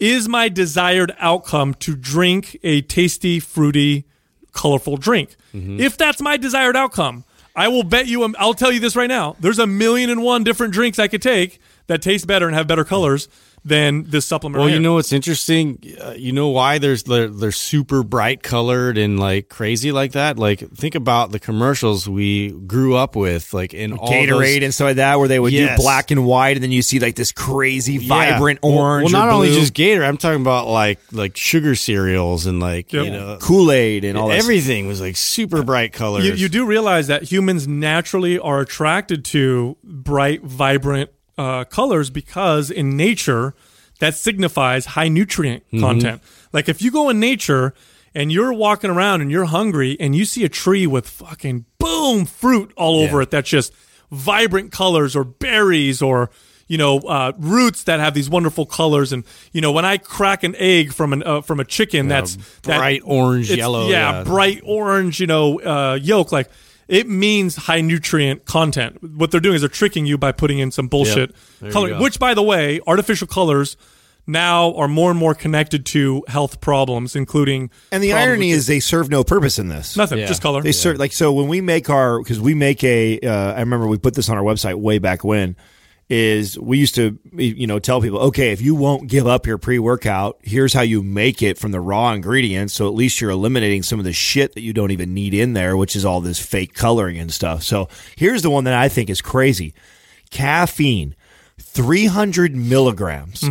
Is my desired outcome to drink a tasty, fruity, colorful drink? Mm-hmm. If that's my desired outcome, I will bet you I'll tell you this right now. There's a million and one different drinks I could take that taste better and have better colors than this supplement. Well, right you know what's interesting? Uh, you know why there's they're, they're super bright colored and like crazy like that. Like think about the commercials we grew up with, like in all Gatorade those, and stuff like that, where they would Yes. do black and white, and then you see like this crazy, vibrant Well- orange. Well, or not only blue. just Gator, I'm talking about like like sugar cereals and like Yep. you know Kool Aid and all that. everything was like super bright colors. You, you do realize that humans naturally are attracted to bright, vibrant uh, colors because in nature, that signifies high nutrient Mm-hmm. content. Like if you go in nature and you're walking around and you're hungry and you see a tree with fucking boom fruit all over it that's just vibrant colors or berries or you know uh, roots that have these wonderful colors and you know when I crack an egg from an uh, from a chicken that's that- bright orange, yellow, yeah, yeah. bright orange, you know, uh, yolk. Like it means high nutrient content. What they're doing is they're tricking you by putting in some bullshit There you color. Which, by the way, artificial colors now are more and more connected to health problems, including and the irony is, they serve no purpose in this. nothing, Yeah. just color. They serve like so when we make our because we make a. Uh, I remember we put this on our website way back when. Is we used to you know tell people okay if you won't give up your pre workout here's how you make it from the raw ingredients. So at least you're eliminating some of the shit that you don't even need in there which is all this fake coloring and stuff. So here's the one that I think is crazy. Caffeine 300 milligrams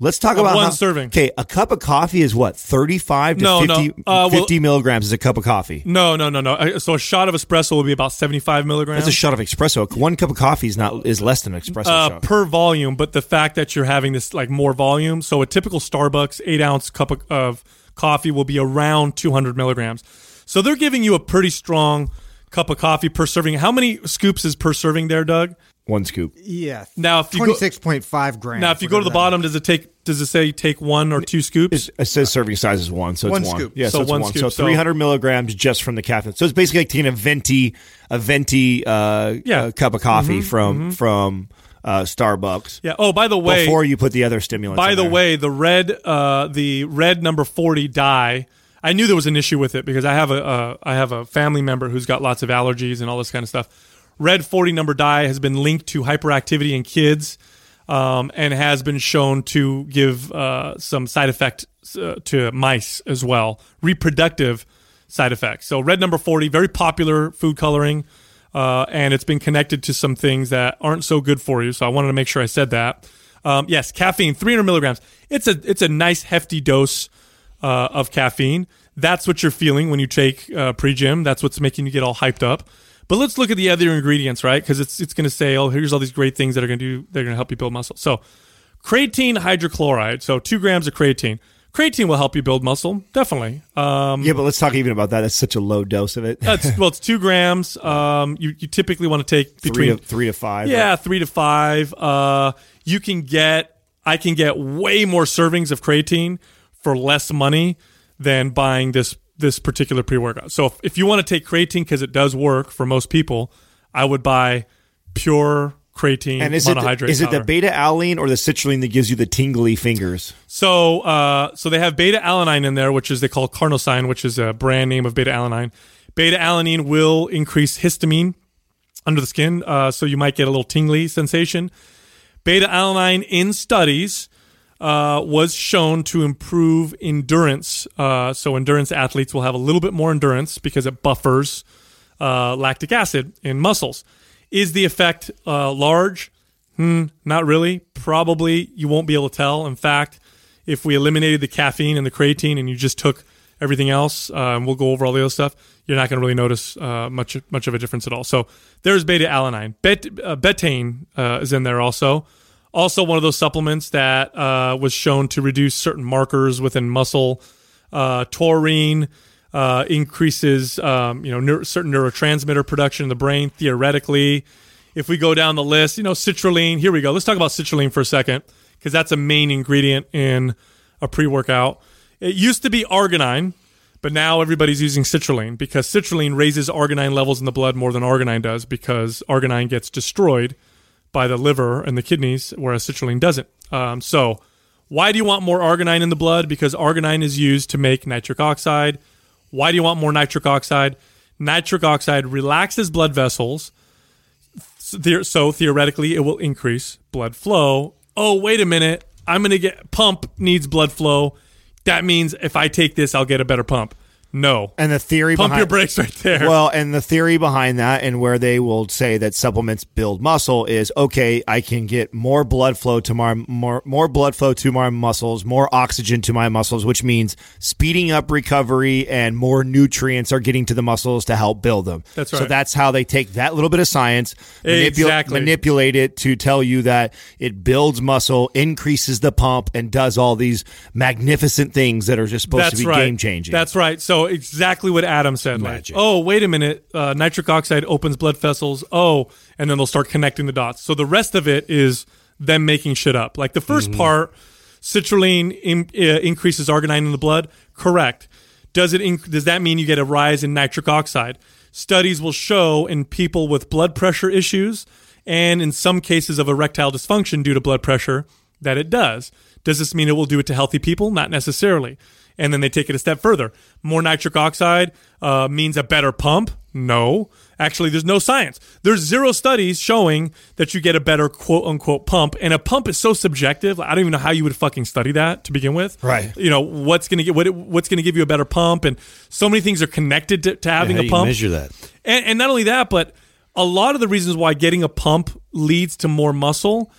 let's talk Mm-hmm. About one how- serving. okay a cup of coffee is what 35 to No, no. 50, Uh, well- milligrams is a cup of coffee no, no, no, no. Uh, So a shot of espresso will be about seventy-five milligrams. That's a shot of espresso. One cup of coffee is not is less than an espresso uh, shot. per volume, but the fact that you're having this like more volume, so a typical Starbucks eight ounce cup of, of coffee will be around 200 milligrams. So they're giving you a pretty strong cup of coffee per serving. How many scoops is per serving there, Doug? One scoop. Yeah. Now, if you go- twenty six point five grams. Now, if you go to the bottom, does it take? Does it say take one or two scoops? It says serving size is one, so One it's one. scoop. Yeah, so, So it's one one. scoop, So so- 300 milligrams just from the caffeine. So it's basically like taking a venti, a venti uh, Yeah. uh, cup of coffee from from uh, Starbucks Yeah. Oh, by the way, before you put the other stimulants. By in the there. way, the red, uh, the red number forty dye. I knew there was an issue with it because I have a, uh, I have a family member who's got lots of allergies and all this kind of stuff. Red forty number dye has been linked to hyperactivity in kids, um, and has been shown to give uh, some side effect uh, to mice as well, reproductive side effects. So red number forty, very popular food coloring. Uh, and it's been connected to some things that aren't so good for you. So I wanted to make sure I said that. Um, yes, caffeine, 300 milligrams. It's a it's a nice hefty dose uh, of caffeine. That's what you're feeling when you take uh, Pre JYM. That's what's making you get all hyped up. But let's look at the other ingredients, right? Because it's it's going to say, oh, here's all these great things that are going to do. They're going to help you build muscle. So, creatine hydrochloride. So two grams of creatine. Creatine will help you build muscle, definitely. Um, yeah, but let's talk even about that. That's such a low dose of it. that's well, it's two grams. Um, you you typically want to take three between to three to five. yeah, three to five. Uh, you can get, I can get way more servings of creatine for less money than buying this this particular pre workout. So if, if you want to take creatine because it does work for most people, I would buy pure creatine And is it the, monohydrate is it the beta alanine or the citrulline that gives you the tingly fingers? So, uh, so they have beta alanine in there, which is they call CarnoSyn, which is a brand name of beta alanine. Beta alanine will increase histamine under the skin, uh, so you might get a little tingly sensation. Beta alanine in studies uh, was shown to improve endurance. Uh, so endurance athletes will have a little bit more endurance because it buffers uh, lactic acid in muscles. Is the effect uh, large? Hmm, not really. Probably you won't be able to tell. In fact, if we eliminated the caffeine and the creatine and you just took everything else, uh, and we'll go over all the other stuff, you're not going to really notice much much of a difference at all. So there's beta alanine. Bet, betaine uh, is in there also. Also, one of those supplements that uh, was shown to reduce certain markers within muscle. Uh, taurine uh, increases, um, you know, neur- certain neurotransmitter production in the brain. Theoretically, if we go down the list, you know, citrulline. Here we go. Let's talk about citrulline for a second because that's a main ingredient in a pre-workout. It used to be arginine, but now everybody's using citrulline because citrulline raises arginine levels in the blood more than arginine does because arginine gets destroyed by the liver and the kidneys, whereas citrulline doesn't. Um, so, why do you want more arginine in the blood? Because arginine is used to make nitric oxide. Why do you want more nitric oxide? Nitric oxide relaxes blood vessels, so, theoretically it will increase blood flow. Oh, wait a minute. I'm going to get pump needs blood flow. That means if I take this, I'll get a better pump. No. And the theory Pump behind your brakes right there. Well, and the theory behind that, and where they will say that supplements build muscle, is okay. I can get more blood flow to my more more blood flow to my muscles, more oxygen to my muscles, which means speeding up recovery and more nutrients are getting to the muscles to help build them. That's right. So that's how they take that little bit of science, Exactly. manipulate it to tell you that it builds muscle, increases the pump, and does all these magnificent things that are just supposed That's to be right. game changing. That's right. So exactly what Adam said. Like, oh, wait a minute. Uh, nitric oxide opens blood vessels. Oh, and then they'll start connecting the dots. So the rest of it is them making shit up. Like the 1st part, citrulline in, uh, increases arginine in the blood. Correct. Does it? Inc- does that mean you get a rise in nitric oxide? Studies will show in people with blood pressure issues and in some cases of erectile dysfunction due to blood pressure that it does. Does this mean it will do it to healthy people? Not necessarily. And then they take it a step further. More nitric oxide uh, means a better pump? No. Actually, there's no science. There's zero studies showing that you get a better quote unquote pump. And a pump is so subjective. I don't even know how you would fucking study that to begin with. Right. You know, what's going to get, what, what's going to give you a better pump? And so many things are connected to, to having How a pump. measure that? And, and not only that, but a lot of the reasons why getting a pump leads to more muscle,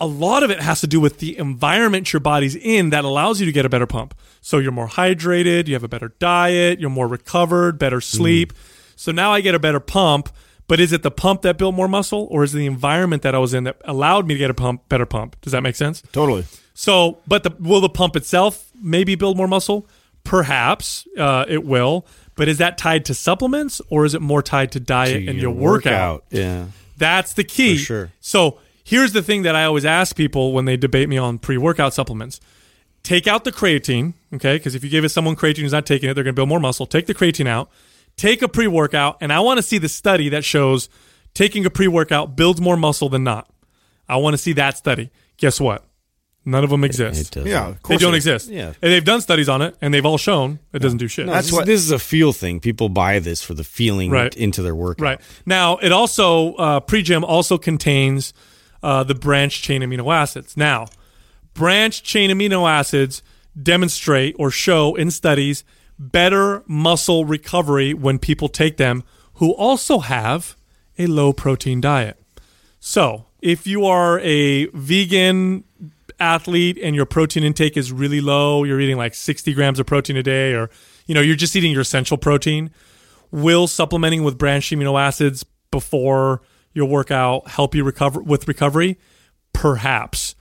a lot of it has to do with the environment your body's in that allows you to get a better pump. So you're more hydrated, you have a better diet, you're more recovered, better sleep. So now I get a better pump. But is it the pump that built more muscle, or is it the environment that I was in that allowed me to get a pump, better pump? Does that make sense? totally. So, but the, will the pump itself maybe build more muscle? Perhaps uh, it will. But is that tied to supplements or is it more tied to diet and your, workout? Yeah. That's the key. For sure. So here's the thing that I always ask people when they debate me on pre-workout supplements. Take out the creatine, okay? Because if you give it someone creatine who's not taking it, they're going to build more muscle. Take the creatine out. Take a pre-workout, and I want to see the study that shows taking a pre-workout builds more muscle than not. I want to see that study. Guess what? None of them exist. It does. Yeah, of They don't it- exist. Yeah. And they've done studies on it, and they've all shown it doesn't do shit. That's this, what- this is a feel thing. People buy this for the feeling Right. into their workout. Right. Now, it also, uh, Pre-JYM also contains uh, the branched chain amino acids. Now, branched chain amino acids demonstrate or show in studies better muscle recovery when people take them who also have a low protein diet. So, if you are a vegan athlete and your protein intake is really low, you're eating like 60 grams of protein a day, or you know, you're just eating your essential protein, will supplementing with branched amino acids before your workout help you recover with recovery? Perhaps.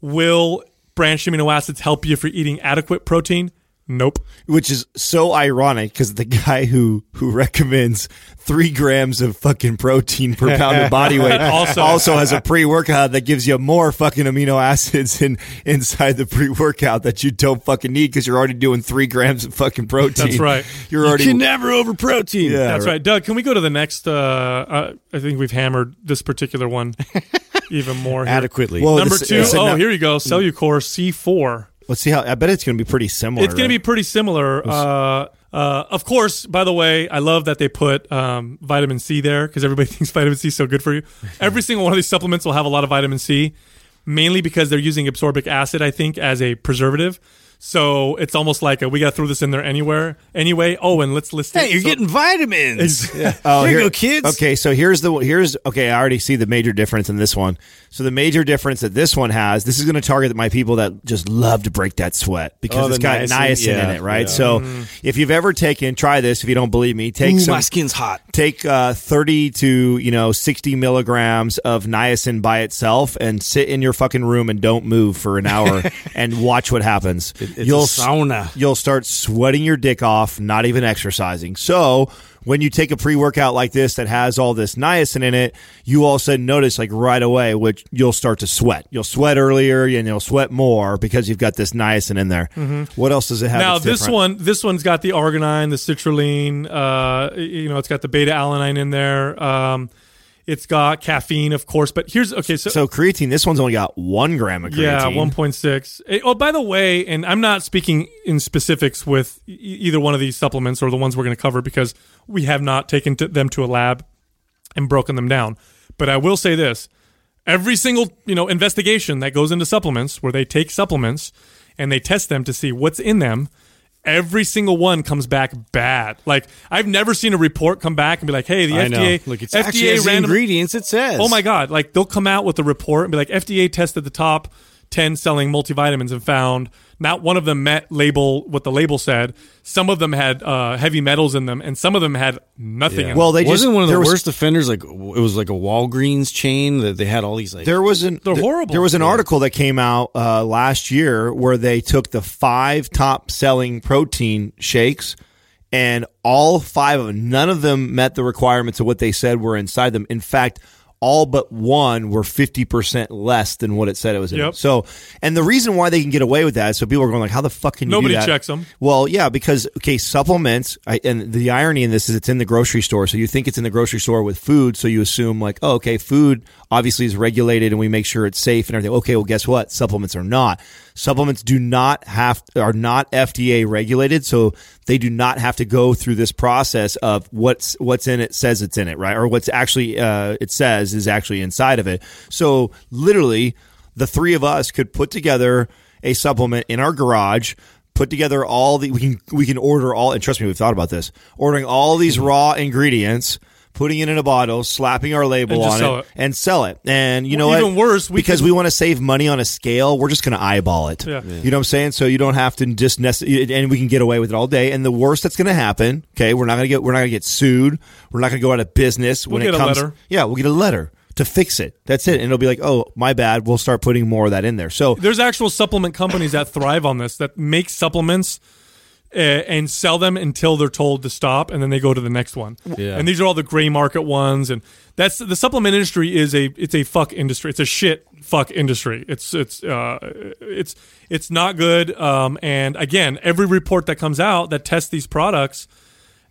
Will branched amino acids help you if you're eating adequate protein? Nope. which is so ironic because the guy who who recommends three grams of fucking protein per pound of body weight Also- also has a pre workout that gives you more fucking amino acids in inside the pre workout that you don't fucking need because you're already doing three grams of fucking protein. That's right. You're You already can never over protein. Yeah. That's right. Doug, can we go to the next? Uh, uh, I think we've hammered this particular one even more. Here. Adequately. Well, Number this- two, it's oh, no- here you go. Cellucor C4. Let's see how. I bet it's going to be pretty similar. It's going to be pretty similar. Uh, uh, of course, by the way, I love that they put um, vitamin C there because everybody thinks vitamin C is so good for you. Every single one of these supplements will have a lot of vitamin C, mainly because they're using absorbic acid, I think, as a preservative. So it's almost like a, we got to throw this in there anywhere anyway. Oh, and let's list it. Hey, you're So- getting vitamins. Oh, Here you go, kids. Okay, so here's the here's okay. I already see the major difference in this one. So the major difference that this one has, this is going to target my people that just love to break that sweat because Oh, it's the got niacin, niacin in it, right? yeah. So if you've ever taken, try this. If you don't believe me, take Ooh, some. my skin's hot. Take uh, thirty to you know sixty milligrams of niacin by itself, and sit in your fucking room and don't move for an hour, and watch what happens. It's you'll sauna. You'll start sweating your dick off, not even exercising. So when you take a pre workout like this that has all this niacin in it, you all of a sudden notice like right away, which you'll start to sweat. You'll sweat earlier and you'll sweat more because you've got this niacin in there. What else does it have? Mm-hmm. now this different? one, this one's got the arginine, the citrulline. Uh, you know, it's got the beta alanine in there. Um, it's got caffeine, of course. But here's okay. So, So creatine, this one's only got one gram of creatine. yeah, one point six. Eh, oh, by the way, and I'm not speaking in specifics with e- either one of these supplements or the ones we're going to cover because we have not taken to them to a lab and broken them down. But I will say this: every single you know investigation that goes into supplements, where they take supplements and they test them to see what's in them, every single one comes back bad. Like I've never seen a report come back and be like, "Hey, the I know. FDA, Look, it's FDA actually has the random ingredients. It says. Oh my god! Like they'll come out with a report and be like, FDA tested the top ten selling multivitamins and found not one of them met label what the label said. Some of them had uh, heavy metals in them, and some of them had nothing. in Well, they just wasn't one of the there was- worst offenders. Like it was like a Walgreens chain that they had all these like. There was an They're th- horrible. There was an article that came out uh, last year where they took the five top selling protein shakes, and all five of them, none of them met the requirements of what they said were inside them. In fact, all but one were fifty percent less than what it said it was in. Yep. So, and the reason why they can get away with that is so people are going like, "How the fuck can you Nobody do that?" checks 'em. Well, yeah, because okay, supplements, I, and the irony in this is it's in the grocery store. So you think it's in the grocery store with food, so you assume like, oh, okay, food obviously is regulated, and we make sure it's safe and everything. Okay, well, guess what? Supplements are not. Supplements do not have are not FDA regulated, so they do not have to go through this process of what's what's in it says it's in it, right? Or what's actually uh, it says is actually inside of it. So literally, the three of us could put together a supplement in our garage put together all the we can we can order all and trust me we've thought about this ordering all these raw ingredients putting it in a bottle slapping our label on it, it. and sell it. And you know Well, what? even worse, we because could- we want to save money on a scale we're just going to eyeball it. Yeah. you know what i'm saying? So you don't have to just nece- and we can get away with it all day. And the worst that's going to happen okay we're not going to get we're not going to get sued. We're not going to go out of business when We'll it get a comes letter. yeah we'll get a letter to fix it. That's it. And it'll be like oh my bad we'll start putting more of that in there. So There's actual supplement companies that thrive on this that make supplements and sell them until they're told to stop, and then they go to the next one. Yeah. And these are all the gray market ones, and that's the supplement industry is a it's a fuck industry. It's a shit fuck industry. It's it's uh it's it's not good. Um, and again, every report that comes out that tests these products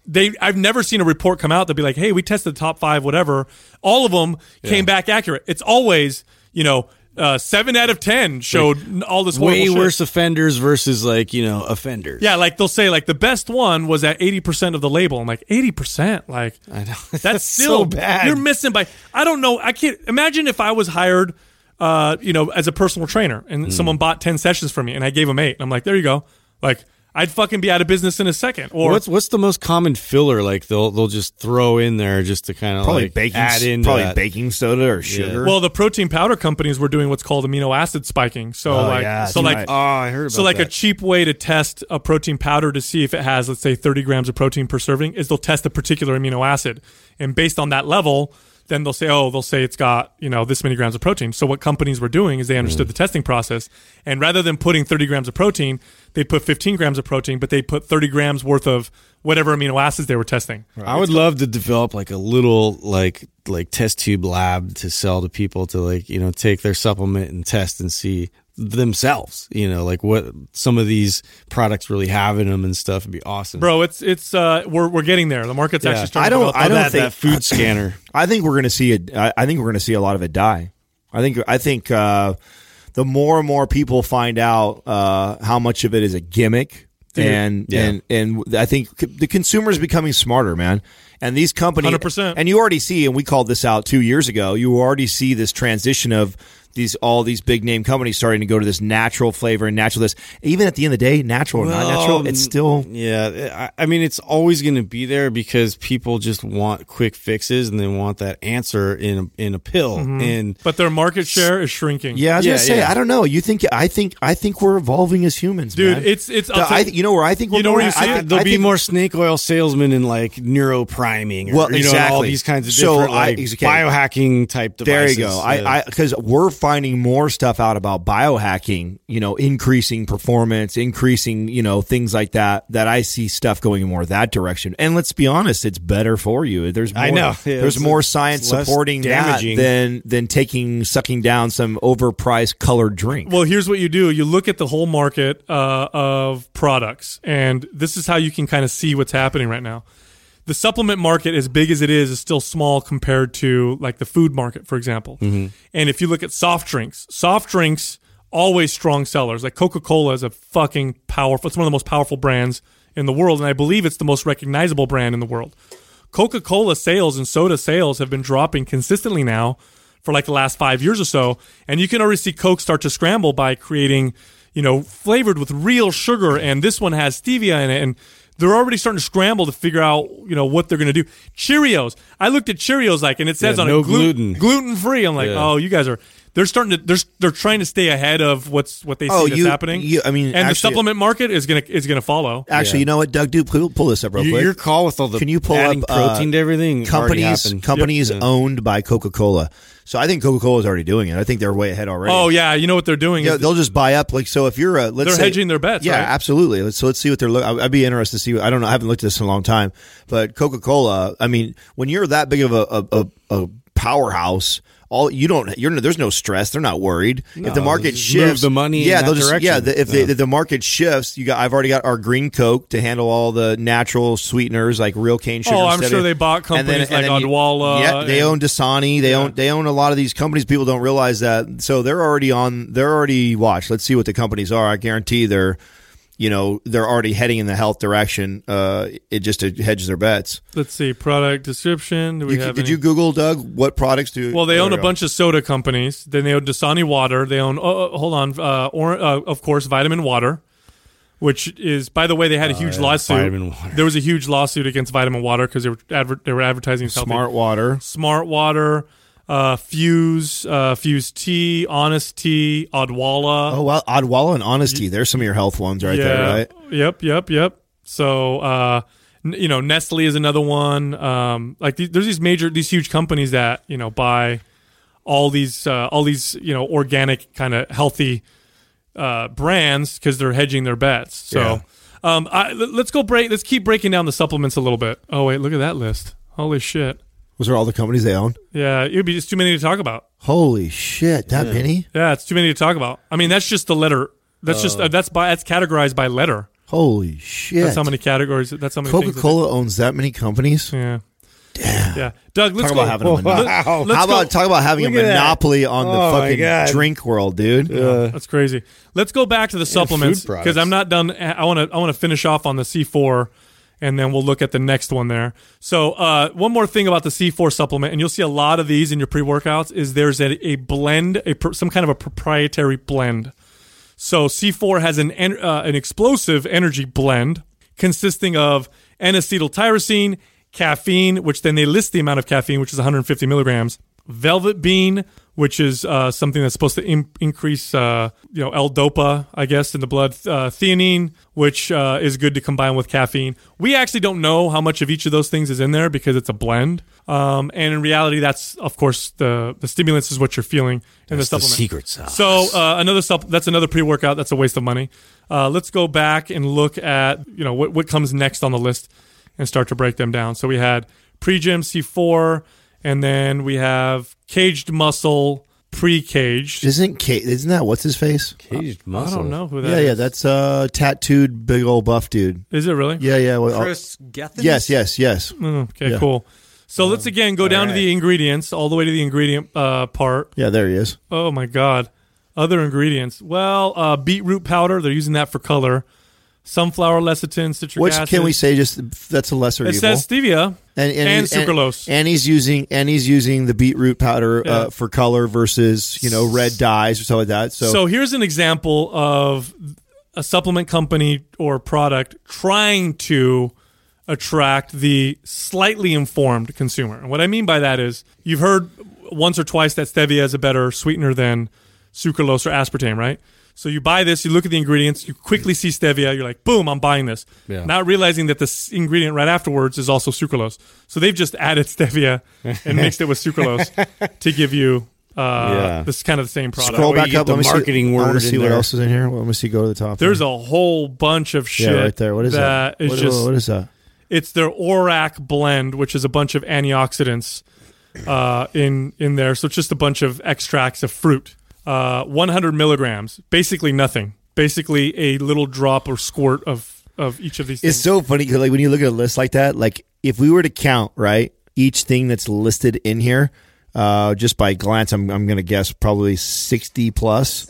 they I've never seen a report come out that be like, "Hey, we tested the top 5 whatever." All of them came back accurate. It's always, you know, uh, 7 out of 10 showed n- all this way shit. worse offenders versus like you know offenders. Yeah, like they'll say like the best one was at 80% of the label. I'm like, 80%? Like I know. that's, That's still so bad. You're missing by I don't know. I can't imagine if I was hired uh, you know, as a personal trainer and Hmm. someone bought 10 sessions from me and I gave them 8. I'm like, "There you go." Like I'd fucking be out of business in a second. Or what's what's the most common filler? Like they'll they'll just throw in there just to kind of probably like baking add in probably that. baking soda or sugar Well, the protein powder companies were doing what's called amino acid spiking. So Oh, like, yeah, so that's like, right. Oh, I heard about so like a cheap way to test a protein powder to see if it has, let's say, 30 grams of protein per serving is they'll test a particular amino acid, and based on that level, then they'll say, oh, they'll say it's got you know this many grams of protein. So what companies were doing is they Mm. understood the testing process, and rather than putting 30 grams of protein, they put 15 grams of protein, but they put 30 grams worth of whatever amino acids they were testing. I would love to develop like a little like like test tube lab to sell to people to like you know take their supplement and test and see themselves. You know, like what some of these products really have in them and stuff. It'd be awesome, Bro, it's it's uh we're we're getting there. The market's Yeah. actually starting. To I don't- develop I don't that, think- that food scanner. I think we're going to see it. I I think we're going to see a lot of it die. I think. I think uh, the more and more people find out uh, how much of it is a gimmick, and Yeah. and and I think the consumer is becoming smarter, man. And these companies, 100%. and you already see, and we called this out two years ago. You already see this transition of these all these big name companies starting to go to this natural flavor and natural this. Even at the end of the day, natural or not natural, it's still yeah. I, I mean, it's always going to be there because people just want quick fixes and they want that answer in a, in a pill. Mm-hmm. And But their market share is shrinking. Yeah, I was Yeah, gonna say, yeah. I don't know. You think? I think. I think we're evolving as humans, Dude, man. it's- it's- I'll The- I, you- you know where I think we're You know where going? you see I, it? there'll I be think- more snake oil salesmen and like neuropriming, or, Well, you know, all these kinds of So different I- like, okay. biohacking type devices. There you go. Yeah. I, because we're finding more stuff out about biohacking. You know, increasing performance, increasing, you know, things like that. That I see stuff going more that direction. And let's be honest, it's better for you. There's more, I know. Yeah, there's more it's science supporting damaging. that than than taking sucking down some overpriced colored drink. Well, here's what you do: you look at the whole market uh, of products, and this is how you can kind of see what's happening right now. The supplement market, as big as it is, is still small compared to like the food market, for example. Mm-hmm. And if you look at soft drinks, soft drinks always strong sellers. Like Coca Cola is a fucking powerful. It's one of the most powerful brands in the world, and I believe it's the most recognizable brand in the world. Coca Cola sales and soda sales have been dropping consistently now for like the last five years or so. And you can already see Coke start to scramble by creating, you know, flavored with real sugar. And this one has stevia in it. And they're already starting to scramble to figure out, you know, what they're going to do. Cheerios. I looked at Cheerios like, and it says Yeah, on no it gluten, gluten. gluten free. I'm like, Yeah. oh, you guys are. They're starting to. They're they're trying to stay ahead of what's what they see Oh, that's you- happening. you- I mean, and the supplement market is gonna is gonna follow. Actually, you know what, Doug? Do pull, pull this up real Your- quick. your call with all the Can you pull adding up uh, protein to everything Companies companies Yep. owned by Coca Cola. So I think Coca Cola is already doing it. I think they're way ahead already. Oh yeah, you know what they're doing? Yeah, they'll just buy up. Like, so if you're a, let's They're say- hedging their bets, Yeah, right? absolutely. Let's, so let's see what they're looking. I'd be interested to see. I don't know. I haven't looked at this in a long time, but Coca Cola. I mean, when you're that big of a, a, a, a powerhouse, all you don't. You're there's no stress. They're not worried if the market shifts. the money Yeah, they'll just direction. yeah. The, if, Yeah. The, if the market shifts, you got. I've already got our green Coke to handle all the natural sweeteners like real cane oh, sugar. Oh, I'm sure they bought and then- companies like Odwalla Yeah, they and- own Dasani. They own they own a lot of these companies. People don't realize that. So they're already on. They're already watched. Let's see what the companies are. I guarantee they're, you know, they're already heading in the health direction. Uh, it just to hedge their bets. Let's see product description. Do we You- have did any- you Google Doug what products do? Well, they own a bunch of soda companies. Then they own Dasani Water. They own. Oh, oh, hold on. Uh, or, uh, of course, Vitamin Water, which is, by the way, they had a huge lawsuit. Vitamin Water. There was a huge lawsuit against Vitamin Water because they were adver- they were advertising it's healthy. Smart Water. Smart Water, uh, Fuze, uh, Fuze Tea, Honest Tea, Odwalla. Oh well, Odwalla and Honest Tea. There's some of your health ones right there, right? Yep, yep, yep. So, uh, n- you know, Nestle is another one. Um, like these, there's these major, these huge companies that you know buy all these, uh, all these, you know, organic kind of healthy uh, brands because they're hedging their bets. So, um, I, let's go break. Let's keep breaking down the supplements a little bit. Oh wait, look at that list. Holy shit. Those are all the companies they own. Yeah, it would be just too many to talk about. Holy shit, that many? Yeah, it's too many to talk about. I mean, that's just the letter. That's just uh, that's by that's categorized by letter. Holy shit! That's how many categories. That's how many. Coca things that- Cola owns that many companies. Yeah. Damn. Yeah. Doug, let's Talk go. about having a monopoly. Wow. Let's How about go- talk about having a Look at that. monopoly on the Oh, my fucking God. drink world, dude? That's crazy. Let's go back to the supplements products. because I'm not done. I want to I want to finish off on the C4 and then we'll look at the next one there. So, uh, one more thing about the C4 supplement, and you'll see a lot of these in your pre-workouts, is there's a, a blend, a some kind of a proprietary blend. So C4 has an uh, an explosive energy blend consisting of N-acetyltyrosine, caffeine, which then they list the amount of caffeine, which is 150 milligrams, velvet bean, which is uh, something that's supposed to increase, uh, you know, L-dopa, I guess, in the blood. Uh, theanine, which uh, is good to combine with caffeine. We actually don't know how much of each of those things is in there because it's a blend. Um, and in reality, that's of course the the stimulants is what you're feeling in the That's the supplement. secret sauce. So uh, another sup- that's another pre workout. That's a waste of money. Uh, let's go back and look at you know what what comes next on the list and start to break them down. So we had Pre JYM C4, and then we have Kaged Muscle pre caged. Isn't Kate? Isn't that what's his face? Kaged Muscle. I don't know who that Yeah, is. yeah, that's uh tattooed big old buff dude. Is it really? Yeah, yeah. Well, Kris Gethin? yes, yes, yes. Mm, okay, Yeah. cool. So let's again go down to the ingredients, all the way to the ingredient uh, part. Yeah, there he is. Oh my god. Other ingredients. Well, uh, beetroot powder. They're using that for color. Sunflower lecithin, citric Which acid. can we say? Just that's a lesser It evil. says stevia. And, And sucralose. And, he's using and he's using the beetroot powder Yeah. uh, for color versus you know red dyes or stuff like that. So, So here's an example of a supplement company or product trying to attract the slightly informed consumer. And what I mean by that is you've heard once or twice that stevia is a better sweetener than sucralose or aspartame, right? So you buy this, you look at the ingredients, you quickly see stevia, you're like, boom, I'm buying this. Yeah. Not realizing that the ingredient right afterwards is also sucralose. So they've just added stevia and mixed it with sucralose to give you uh, Yeah. this kind of the same product. scroll back get up. the Let me marketing see, I word want to see what there. else is in here. Let me see. Go to the top. There's here. a whole bunch of shit. yeah, right there. What is that? that? is What- just what is that? it's their ORAC blend, which is a bunch of antioxidants uh, in in there. So it's just a bunch of extracts of fruit. Uh, 100 milligrams, basically nothing. Basically a little drop or squirt of of each of these. It's so funny because like when you look at a list like that, like if we were to count right each thing that's listed in here, uh, just by glance, I'm I'm gonna guess probably sixty plus.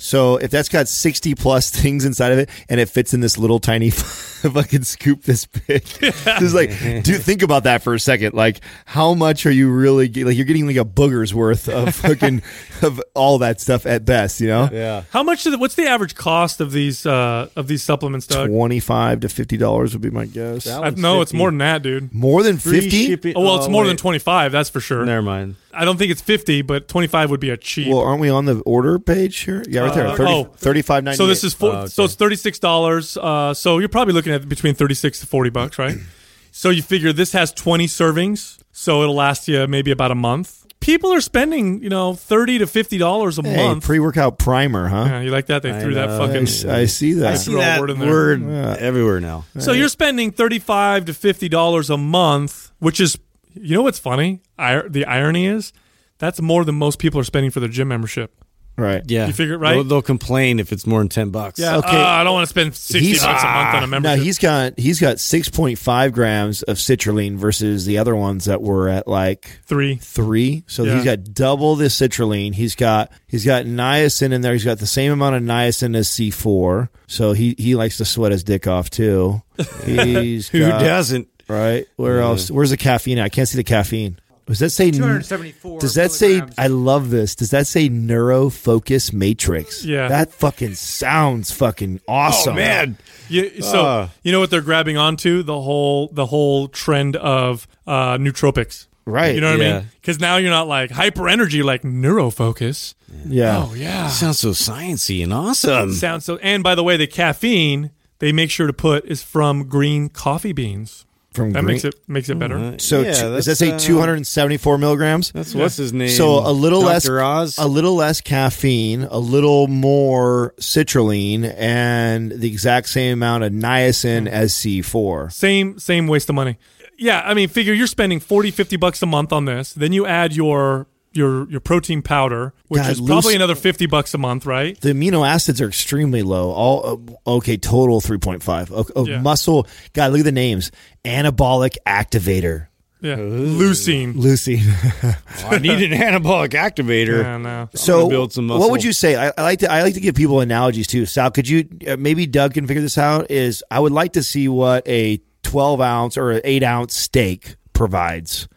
So if that's got sixty plus things inside of it, and it fits in this little tiny fucking scoop this big, just like dude, think about that for a second. Like how much are you really get, like you're getting like a booger's worth of fucking of all that stuff at best, you know? Yeah. How much? Did, what's the average cost of these uh, of these supplements, Doug? Twenty five to fifty dollars would be my guess. I, one's no, it's more than that, dude. More than fifty. Oh, well, it's oh, more wait. than 25, that's for sure. Never mind. I don't think it's 50, but 25 would be a cheap. Well, aren't we on the order page here? Yeah, right there. Uh, 30, oh. 35.98. So this is four, Oh, okay. so it's thirty six dollars. Uh, so you're probably looking at between thirty six to forty bucks, right? so you figure this has twenty servings, so it'll last you maybe about a month. People are spending, you know, thirty to fifty dollars a hey, month. pre-workout primer, huh? yeah, you like that? They I threw that know. fucking. I, s- I see that. I see that word word, in there. everywhere now. So you're spending thirty five to fifty dollars a month, which is, you know, what's funny? I, the irony is, that's more than most people are spending for their gym membership. Right. Yeah. You figure it right? They'll, they'll complain if it's more than 10 bucks. Yeah. Okay. Uh, I don't want to spend sixty He's- bucks a month on a membership. Now he's got he's got 6.5 grams of citrulline versus the other ones that were at like Three. three. So Yeah. he's got double the citrulline. He's got he's got niacin in there. He's got the same amount of niacin as C4. So he he likes to sweat his dick off too. He's Who got- doesn't? Right. Where else? Where's the caffeine? I can't see the caffeine. Does that say 274 Does that say? I love this. Does that say neurofocus matrix? Yeah. That fucking sounds fucking awesome. Oh, man. You, so Uh. you know what they're grabbing onto the whole the whole trend of uh, nootropics. Right. You know what I mean? Because now you're not like hyper energy, like neurofocus. Yeah. Oh yeah, Sounds so sciency and awesome. sounds so. And by the way, the caffeine they make sure to put is from green coffee beans. From That green- makes it makes it better. So Yeah, t- does that that's, say uh, 274 milligrams? That's what's his name? So a little less, Oz? a little less caffeine, a little more citrulline, and the exact same amount of niacin as C4. Same same waste of money. Yeah, I mean, figure you're spending 40, 50 bucks a month on this. Then you add your your your protein powder, which God, is probably loose- another 50 bucks a month, right? The amino acids are extremely low. All uh, okay, total 3.5. Okay, oh, Yeah. Muscle. God, look at the names. Anabolic activator. Yeah. Leucine. Lucy. I need an anabolic activator. Yeah, no. So, gonna build some what would you say? I, I like to I like to give people analogies too. Sal, could you uh, maybe Doug can figure this out? Is I would like to see what a twelve ounce or an eight ounce steak provides.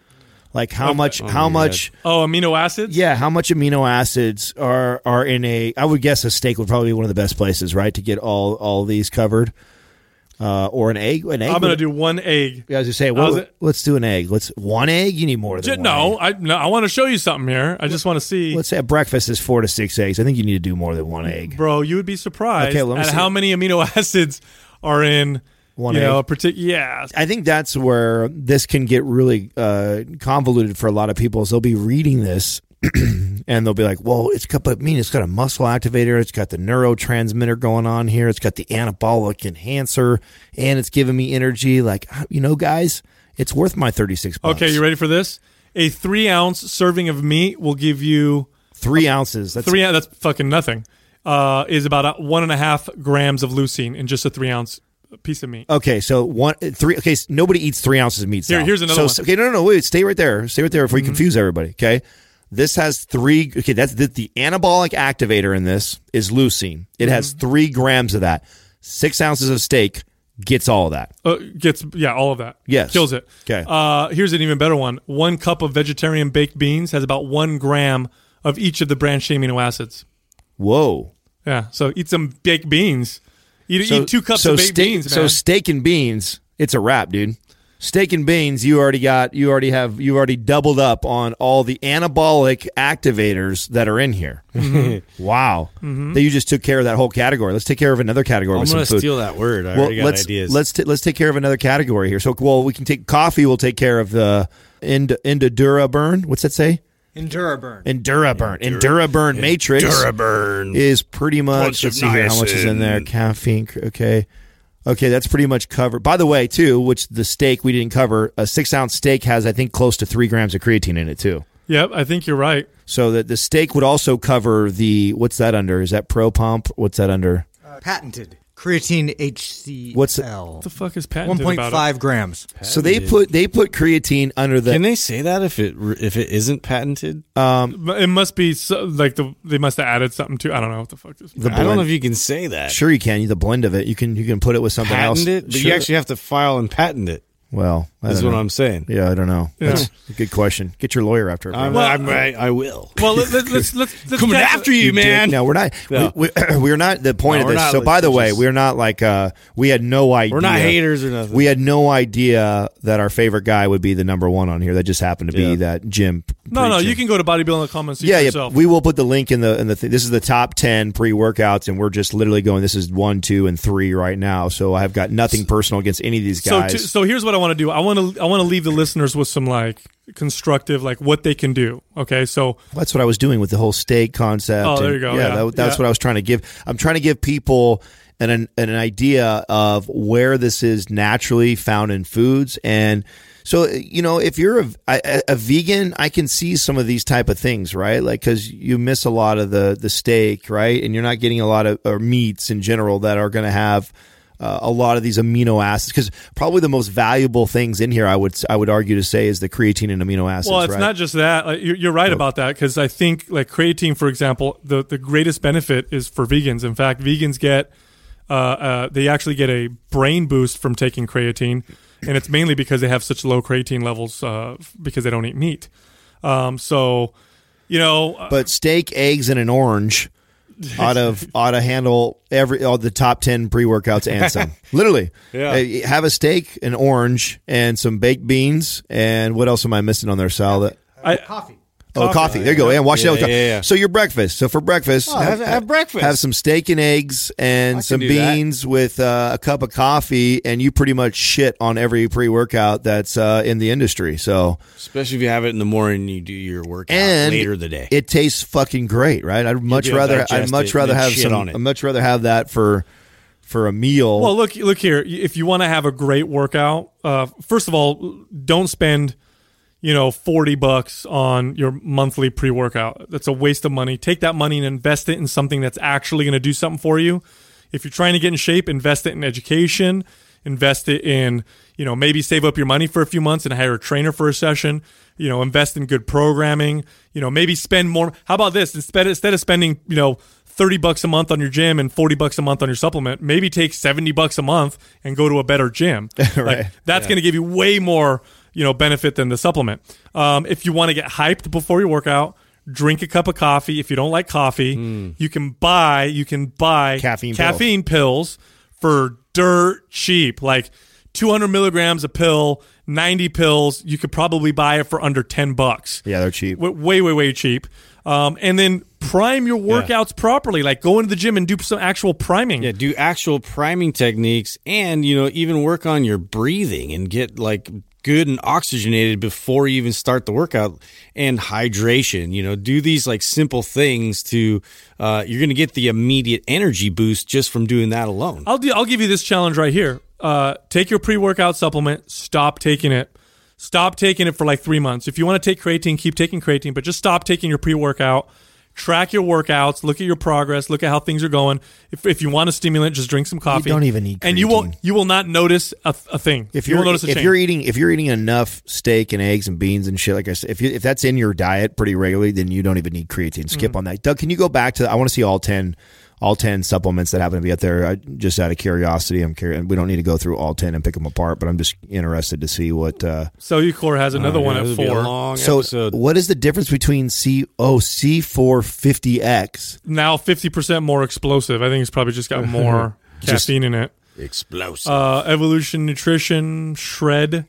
Like how much? Oh how my much? Oh, amino acids? Yeah, how much amino acids are are in a? I would guess a steak would probably be one of the best places, right, to get all all these covered. Uh, or an egg. An egg. I'm going to do one egg. Yeah, I was just say, How's well, it? let's do an egg. Let's one egg. You need more than J- one no, egg. I no, I want to show you something here. I just want to see, Let's say a breakfast is four to six eggs. I think you need to do more than one egg. bro. You would be surprised Okay, let me at see. how many amino acids are in One you know, egg. a particular. Yeah, I think that's where this can get really uh, convoluted for a lot of people. Is they'll be reading this and they'll be like, "Well, it's got, but I mean, it's got a muscle activator, it's got the neurotransmitter going on here, it's got the anabolic enhancer, and it's giving me energy." Like, you know, guys, it's worth my thirty six bucks. Okay, you ready for this? A three ounce serving of meat will give you Three ounces. That's three. That's fucking nothing. Uh, is about a, one and a half grams of leucine in just a three ounce piece of meat. Okay, so one three. Okay, so nobody eats three ounces of meat. Here- here's another so, one. Okay, no, no, no. Wait, stay right there. Stay right there before you confuse everybody. Okay, this has three. Okay, that's the, the anabolic activator in this is leucine. It has three grams of that. Six ounces of steak gets all of that. Uh, gets yeah, all of that. Yes. kills it. Okay. Uh, here's an even better one. One cup of vegetarian baked beans has about one gram of each of the branched amino acids. Whoa. Yeah. So eat some baked beans. Eat, eat two cups so of baked steak, beans, man. So steak and beans, it's a wrap, dude. Steak and beans, you already got, you already have, you already doubled up on all the anabolic activators that are in here. Mm-hmm. wow, that you just took care of that whole category. Let's take care of another category I'm gonna steal that word. I well, already got let's ideas. let's t- let's take care of another category here. So, well, we can take coffee. We'll take care of the Ind- Endura burn. What's that say? Enduraburn. Enduraburn. Enduraburn matrix Duraburn. is pretty much. Bunch Let's see here how much is in there. Caffeine. Okay. Okay, that's pretty much covered. By the way, too, which the steak we didn't cover, a six ounce steak has, I think, close to three grams of creatine in it, too. Yep, I think you're right. So that the steak would also cover the, what's that under? Is that Pro Pump? What's that under? Uh, patented. Creatine HCl. What's it- What the fuck is patented One about point five grams. So they put they put creatine under the. Can they say that if it if it isn't patented? Um, it? It must be so, like the they must have added something to. I don't know what the fuck this. The I don't blend. know if you can say that. Sure, you can. You the blend of it, you can you can put it with something else. patent it, but Sure. you actually have to file and patent it. Well, I That's don't what. I'm saying. Yeah, I don't know. Yeah. That's a good question. Get your lawyer after it. I'm. I'm, I, I will. Well, let, let, let's let's let's Coming after you, You man. dick. No, we're not. No. We, we, we're not. The point No, of this. not. So, by the We're way, just- we're not like. uh We had no idea. We're not haters or nothing. We had no idea that our favorite guy would be the number one on here. That just happened to be Yeah. that Jim. No, no, preacher. you can go to bodybuilding.com and see Yeah, for yeah. We will put the link in the in the. Th- this is the top ten pre workouts, and we're just literally going. This is one, two, and three right now. So I have got nothing personal against any of these so guys. to, so here's what I want to do. I want to I want to leave the listeners with some like constructive like what they can do. Okay, so That's what I was doing with the whole steak concept. Oh, there you go, Yeah, yeah, that, that's yeah. what I was trying to give. I'm trying to give people an, an an idea of where this is naturally found in foods, and so you know, if you're a, a, a vegan, I can see some of these type of things, right? Like because you miss a lot of the the steak, right, and you're not getting a lot of or meats in general that are going to have. Uh, a lot of these amino acids, because probably the most valuable things in here, I would I would argue to say, is the creatine and amino acids. well, it's right? not just that. Like, you're, you're right about that because I think like creatine, for example, the the greatest benefit is for vegans. In fact, vegans get uh, uh, they actually get a brain boost from taking creatine, and it's mainly because they have such low creatine levels uh, because they don't eat meat. Um, so, you know, uh, but steak, eggs, and an orange ought to ought to handle every all the top ten pre workouts and some. Literally, Yeah. Have a steak, an orange, and some baked beans. And what else am I missing on their salad? I, Coffee. Oh, coffee. There you go. And wash it Yeah, out. with yeah, coffee. yeah. So your breakfast. So for breakfast, have- have breakfast. Have some steak and eggs and can some do that. beans with uh, a cup of coffee, and you pretty much shit on every pre workout that's uh, in the industry. So Especially if you have it in the morning you do your workout and later in the day. It tastes fucking great, right? I'd much be rather I'd digest much it rather and have shit some on it. I'd much rather have that for for a meal. Well, look, look here. If you want to have a great workout, uh, first of all, don't spend, you know, forty bucks on your monthly pre-workout. That's a waste of money. Take that money and invest it in something that's actually going to do something for you. If you're trying to get in shape, invest it in education. Invest it in, you know, maybe save up your money for a few months and hire a trainer for a session. You know, invest in good programming. You know, maybe spend more. How about this? Instead, instead of spending, you know, 30 bucks a month on your gym and 40 bucks a month on your supplement, maybe take 70 bucks a month and go to a better gym. Like, that's going to give you way more, you know, benefit than the supplement. Um, if you want to get hyped before your workout, drink a cup of coffee. If you don't like coffee, you can buy, you can buy Caffeine pills. caffeine pills for dirt cheap, like 200 milligrams a pill, 90 pills. You could probably buy it for under 10 bucks. yeah, they're cheap. W- way, way, way cheap. Um, and then prime your workouts properly, like go into the gym and do some actual priming. Yeah, do actual priming techniques and, you know, even work on your breathing and get like good and oxygenated before you even start the workout and hydration. You know, do these like simple things to, uh, you're to get the immediate energy boost just from doing that alone. I'll do, I'll give you this challenge right here. Uh, take your pre-workout supplement. Stop taking it. Stop taking it for like three months. If you want to take creatine, keep taking creatine, but just stop taking your pre-workout. Track your workouts. Look at your progress. Look at how things are going. If, if you want a stimulant, just drink some coffee. don't even need and you will creatine. you will not notice a, a thing. If you you're will notice a if change. you're eating if you're eating enough steak and eggs and beans and shit like I said, if you, if that's in your diet pretty regularly, then you don't even need creatine. Mm-hmm. Skip on that. Doug, can you go back to? I want to see all ten all ten supplements that happen to be out there. I, just out of curiosity, I'm curious. We don't need to go through all ten and pick them apart, but I'm just interested to see what. Uh, Cellucor has another one at This would be a four. long so, episode. what is the difference between C oh C450X? Now fifty percent more explosive. I think it's probably just got more Just- caffeine in it. Explosive. Uh, Evolution Nutrition Shred.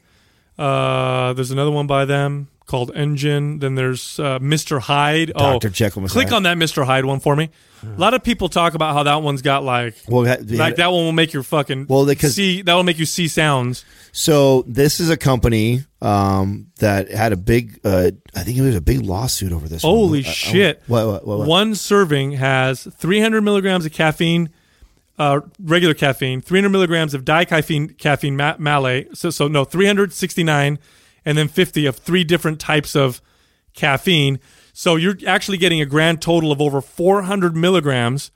Uh, there's another one by them called Engine. Then there's uh, Mr. Hyde. Dr. Oh, Jekyll, Mr. click Hyde. on that Mr. Hyde one for me. A lot of people talk about how that one's got like Well, that- like that one will make your fucking Well, because- see that will make you see sounds. So this is a company um, that had a big, uh, I think it was a big lawsuit over this. one. Holy Uh, uh, shit! What, what, what, what? One serving has 300 milligrams of caffeine, uh, regular caffeine, 300 milligrams of dicaffeine caffeine ma- malate. So, so no, 369, and then 50 of three different types of caffeine. So you're actually getting a grand total of over 400 milligrams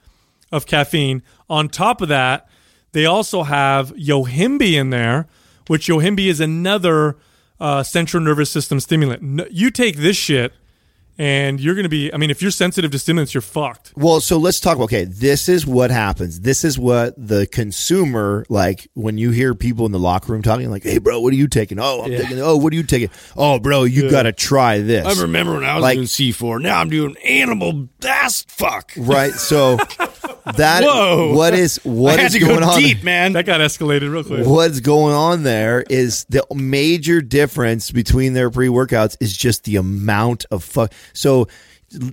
of caffeine. On top of that, they also have yohimbe in there, which yohimbe is another uh, central nervous system stimulant. You take this shit, and you're going to be. I mean, if you're sensitive to stimulants, you're fucked. Well, so let's talk. Okay, this is what happens. This is what the consumer like when you hear people in the locker room talking, like, "Hey, bro, what are you taking? Oh, I'm taking. Oh, what are you taking? Oh, bro, you got to try this." I remember when I was like- doing C4. Now I'm doing animal ass fuck. right. So that Whoa. what is what I had is to going go on? deep, man. That got escalated real quick. What's going on there is the major difference between their pre workouts is just the amount of fuck. So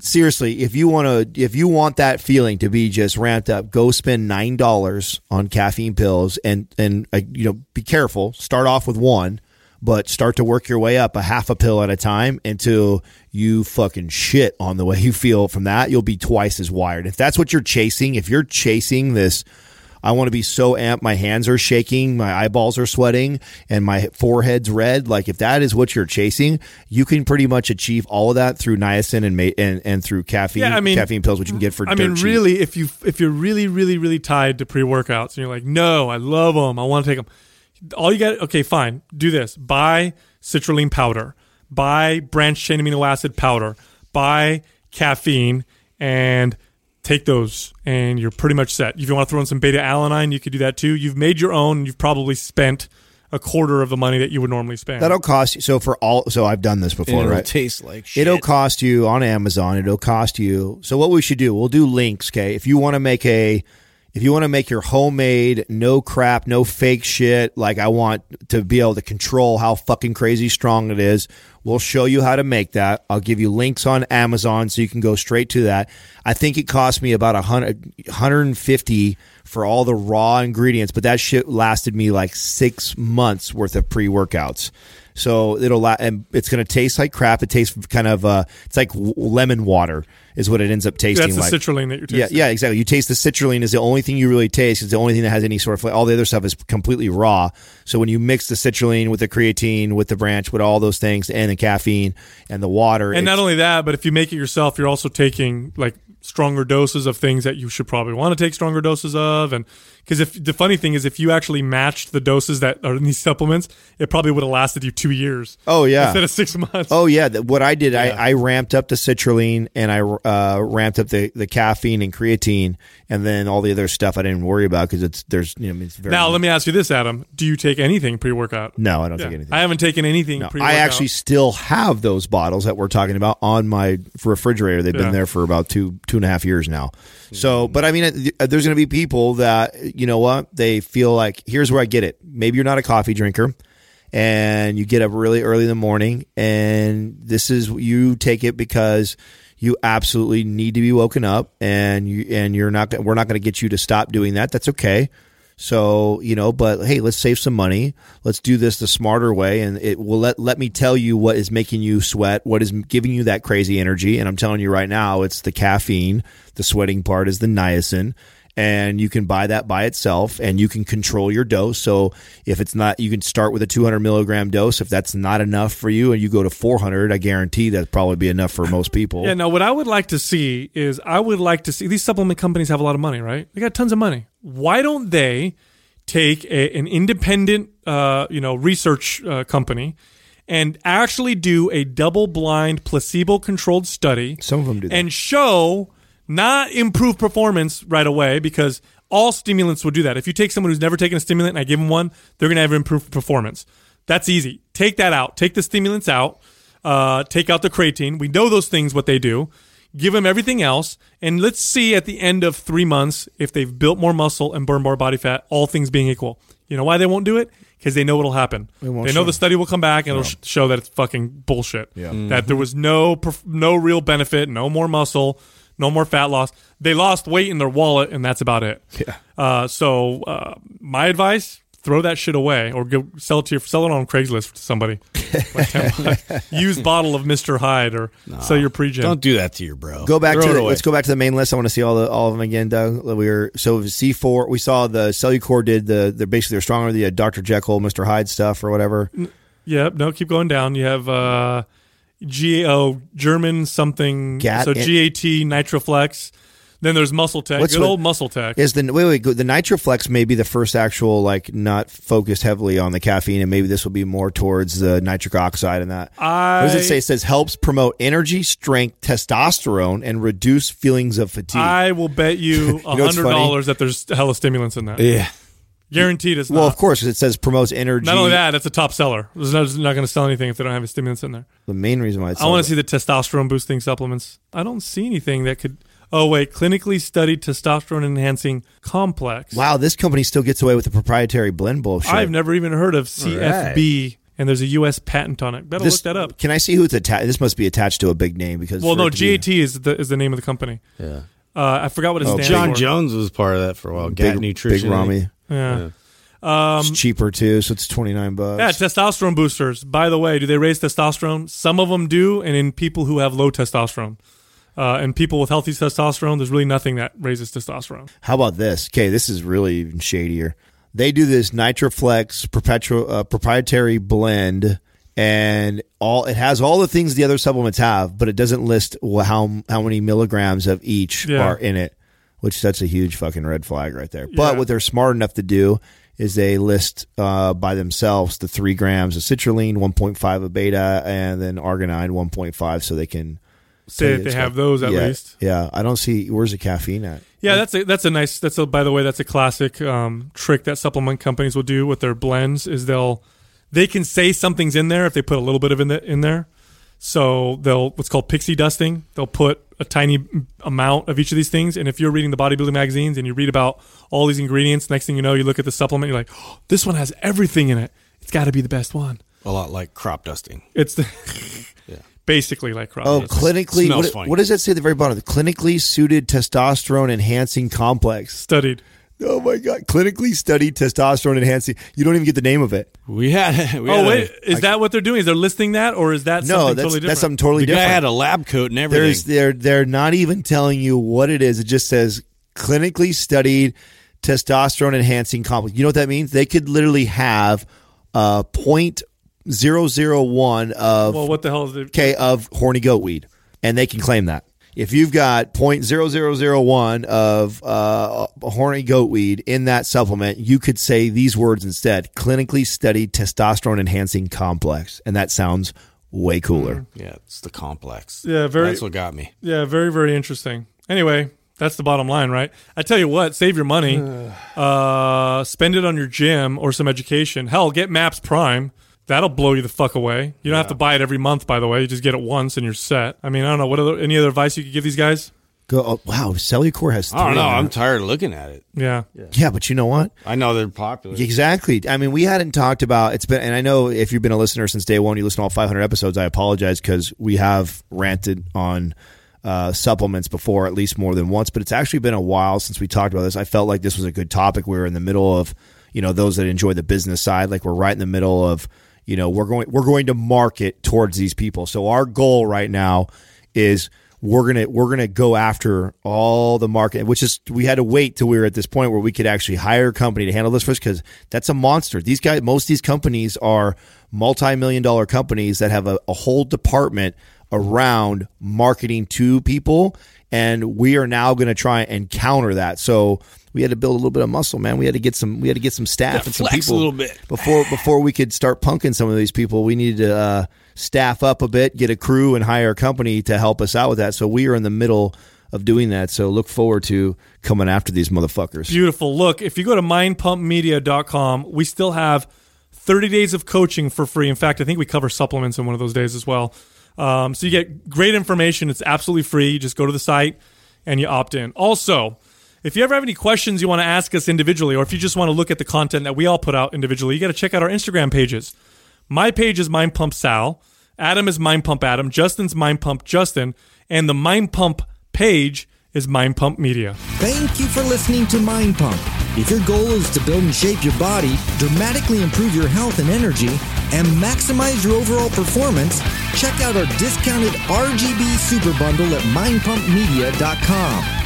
seriously, if you want to, if you want that feeling to be just ramped up, go spend nine dollars on caffeine pills and and uh, you know be careful. Start off with one. But start to work your way up a half a pill at a time until you fucking shit on the way you feel from that. You'll be twice as wired. If that's what you're chasing, if you're chasing this I want to be so amped. My hands are shaking, my eyeballs are sweating, and my forehead's red. Like if that is what you're chasing, you can pretty much achieve all of that through niacin and ma- and, and through caffeine, Yeah, I mean- caffeine pills, which you can get for. I mean, cheap. really, if you if you're really really really tied to pre workouts and you're like, no, I love them, I want to take them. All you got, okay, fine, do this: buy citrulline powder, buy branched chain amino acid powder, buy caffeine, and take those, and you're pretty much set. If you want to throw in some beta alanine, you could do that too. You've made your own. and You've probably spent a quarter of the money that you would normally spend. That'll cost you. So for all, so I've done this before, It'll right? taste like shit. It'll cost you on Amazon. It'll cost you. So what we should do, we'll do links. Okay, if you want to make a, if you want to make your homemade, no crap, no fake shit. Like I want to be able to control how fucking crazy strong it is. We'll show you how to make that. I'll give you links on Amazon so you can go straight to that. I think it cost me about a hundred, 150 for all the raw ingredients, but that shit lasted me like six months worth of pre workouts. So it'll la- and it's going to taste like crap. It tastes kind of uh, it's like lemon water is what it ends up tasting That's the like. citrulline that you're tasting. yeah, yeah, exactly. You taste the citrulline is the only thing you really taste. It's the only thing that has any sort of flavor. All the other stuff is completely raw. So when you mix the citrulline with the creatine, with the branch, with all those things, and the caffeine and the water, And not only that, but if you make it yourself, you're also taking like stronger doses of things that you should probably want to take stronger doses of. And because if the funny thing is, if you actually matched the doses that are in these supplements, it probably would have lasted you two years oh yeah, instead of six months. Oh yeah, what I did, I, I ramped up the citrulline and I uh, ramped up the, the caffeine and creatine, and then all the other stuff I didn't worry about because it's there's you know it's very now let me ask you this, Adam: Do you take anything pre-workout? no, I don't Yeah. take anything. I haven't taken anything. No, pre-workout. I actually still have those bottles that we're talking about on my refrigerator. They've Yeah. been there for about two two and a half years now. So, but I mean, uh, there's going to be people that you know what they feel like. Here's where I get it. Maybe you're not a coffee drinker, and you get up really early in the morning, and this is you take it because you absolutely need to be woken up, and you and you're not. We're not going to get you to stop doing that. That's okay. So, you know, but hey, let's save some money. Let's do this the smarter way. And it will let, let me tell you what is making you sweat, what is giving you that crazy energy. And I'm telling you right now, it's the caffeine. The sweating part is the niacin. And you can buy that by itself and you can control your dose. So if it's not, you can start with a 200 milligram dose. If that's not enough for you and you go to 400, I guarantee that'd probably be enough for most people. Yeah, no, what I would like to see is I would like to see these supplement companies have a lot of money, right? They got tons of money. Why don't they take a, an independent, uh, you know, research uh, company and actually do a double-blind, placebo-controlled study Some of them do that. and show not improve performance right away because all stimulants will do that. If you take someone who's never taken a stimulant and I give them one, they're going to have improved performance. That's easy. Take that out. Take the stimulants out. Uh, take out the creatine. We know those things, what they do. Give them everything else. And let's see at the end of three months if they've built more muscle and burned more body fat, all things being equal. You know why they won't do it? Because they know it'll happen. They know show. the study will come back and it'll sh- show that it's fucking bullshit. Yeah, That there was no perf- no real benefit, no more muscle, no more fat loss. They lost weight in their wallet, and that's about it. Yeah. Uh, so uh, my advice: throw that shit away, or go sell it to your sell it on Craigslist to somebody. Like 10. Used bottle of Mister Hyde, or sell your pre Don't do that to your bro. Go back Throw to the, let's go back to the main list. I want to see all the all of them again, Doug. We were so C four. We saw the Cellucor did the they're basically they're stronger. The uh, Dr Jekyll, Mister Hyde stuff or whatever. Yep. No, keep going down. You have uh, GAT German something. Gat- so GAT Nitraflex. Then there's MuscleTech. What's Good what- old MuscleTech. Is the wait wait the Nitraflex may be the first actual like not focused heavily on the caffeine, and maybe this will be more towards the nitric oxide and that. I- what does it say? It says helps promote energy, strength, testosterone, and reduce feelings of fatigue. I will bet you a know hundred dollars that there's hella stimulants in that. yeah. Guaranteed it's well, not. of course, it says promotes energy. Not only that, it's a top seller. It's not, it's not going to sell anything if they don't have a stimulant in there. the main reason why it's I want to see the testosterone boosting supplements. I don't see anything that could. Oh wait, clinically studied testosterone enhancing complex. Wow, this company still gets away with the proprietary blend bullshit. I've never even heard of CFB, and there's a U.S. patent on it. Better This- look that up. Can I see who it's attached? This must be attached to a big name because. Well, for no, it to be- GAT is the is the name of the company. Yeah. Uh, I forgot what it Oh, stands John for. Jones was part of that for a while. Gat Big, Nutrition. Big Ramy. Yeah. it's cheaper too, so it's twenty nine bucks. Yeah, testosterone boosters. By the way, do they raise testosterone? Some of them do, and in people who have low testosterone. Uh, and people with healthy testosterone, there's really nothing that raises testosterone. How about this? Okay, this is really even shadier. They do this Nitraflex perpetual uh, proprietary blend, and all it has all the things the other supplements have, but it doesn't list how how many milligrams of each Yeah. are in it, which that's a huge fucking red flag right there. Yeah. But what they're smart enough to do is they list uh, by themselves the three grams of citrulline, one point five of beta, and then arginine, one point five, so they can Say that they have got- those at yeah, least. Yeah, I don't see where's the caffeine at. Yeah, that's a that's a nice. That's a by the way, that's a classic um, trick that supplement companies will do with their blends. Is they'll they can say something's in there if they put a little bit of in the, in there. So they'll what's called pixie dusting. They'll put a tiny amount of each of these things, and if you're reading the bodybuilding magazines and you read about all these ingredients, next thing you know, you look at the supplement, you're like, oh, this one has everything in it. It's got to be the best one. A lot like crop dusting. It's the yeah. basically like crop Oh, dusting. clinically, Smells what, what does that say at the very bottom? The clinically suited testosterone enhancing complex. studied. Oh my god, clinically studied testosterone enhancing. You don't even get the name of it. We had. We Oh had a- wait, is that what they're doing? Is they're listing that, or is that No, something that's totally different? that's something totally the guy different. had a lab coat and everything. There's they're they're not even telling you what it is. It just says clinically studied testosterone enhancing complex. You know what that means? They could literally have uh point zero zero one of well, what the hell is it? okay of horny goat weed, and they can claim that. If you've got point zero zero zero one of uh, horny goat weed in that supplement, you could say these words instead: clinically studied testosterone enhancing complex, and that sounds way cooler. yeah, it's the complex. Yeah, very- That's what got me. Yeah, very, very interesting. Anyway, that's the bottom line, right? I tell you what, save your money, uh, spend it on your gym or some education. Hell, get MAPS Prime. That'll blow you the fuck away. You don't have to buy it every month, by the way. You just get it once and you're set. I mean, I don't know. What other, any other advice you could give these guys? Go, oh, wow, Cellucor has. Three I don't know. I'm tired of looking at it. Yeah. yeah, but you know what? I know they're popular. Exactly. I mean, we hadn't talked about it's been, and I know if you've been a listener since day one, you listen to all 500 episodes. I apologize because we have ranted on uh, supplements before, at least more than once. But it's actually been a while since we talked about this. I felt like this was a good topic. We were in the middle of, you know, those that enjoy the business side. Like we're right in the middle of, you know, we're going we're going to market towards these people. So our goal right now is we're gonna we're gonna go after all the market, which is we had to wait till we were at this point where we could actually hire a company to handle this us because that's a monster. These guys, most of these companies are multi-million dollar companies that have a, a whole department around marketing to people, and we are now going to try and counter that. So we had to build a little bit of muscle, man. We had to get some we had to get some staff Gotta and some flex a people little bit. before before we could start punking some of these people. We needed to uh, staff up a bit, get a crew, and hire a company to help us out with that. So we are in the middle of doing that. So look forward to coming after these motherfuckers. Beautiful. Look, if you go to mindpumpmedia.com, we still have 30 days of coaching for free. In fact, I think we cover supplements in one of those days as well. Um, so you get great information. It's absolutely free. You just go to the site and you opt in. Also, if you ever have any questions you want to ask us individually, or if you just want to look at the content that we all put out individually, you got to check out our Instagram pages. My page is Mind Pump Sal. Adam is Mind Pump Adam. Justin's Mind Pump Justin. And the Mind Pump page is Mind Pump Media. Thank you for listening to Mind Pump. If your goal is to build and shape your body, dramatically improve your health and energy, and maximize your overall performance, check out our discounted RGB Super Bundle at mindpumpmedia.com.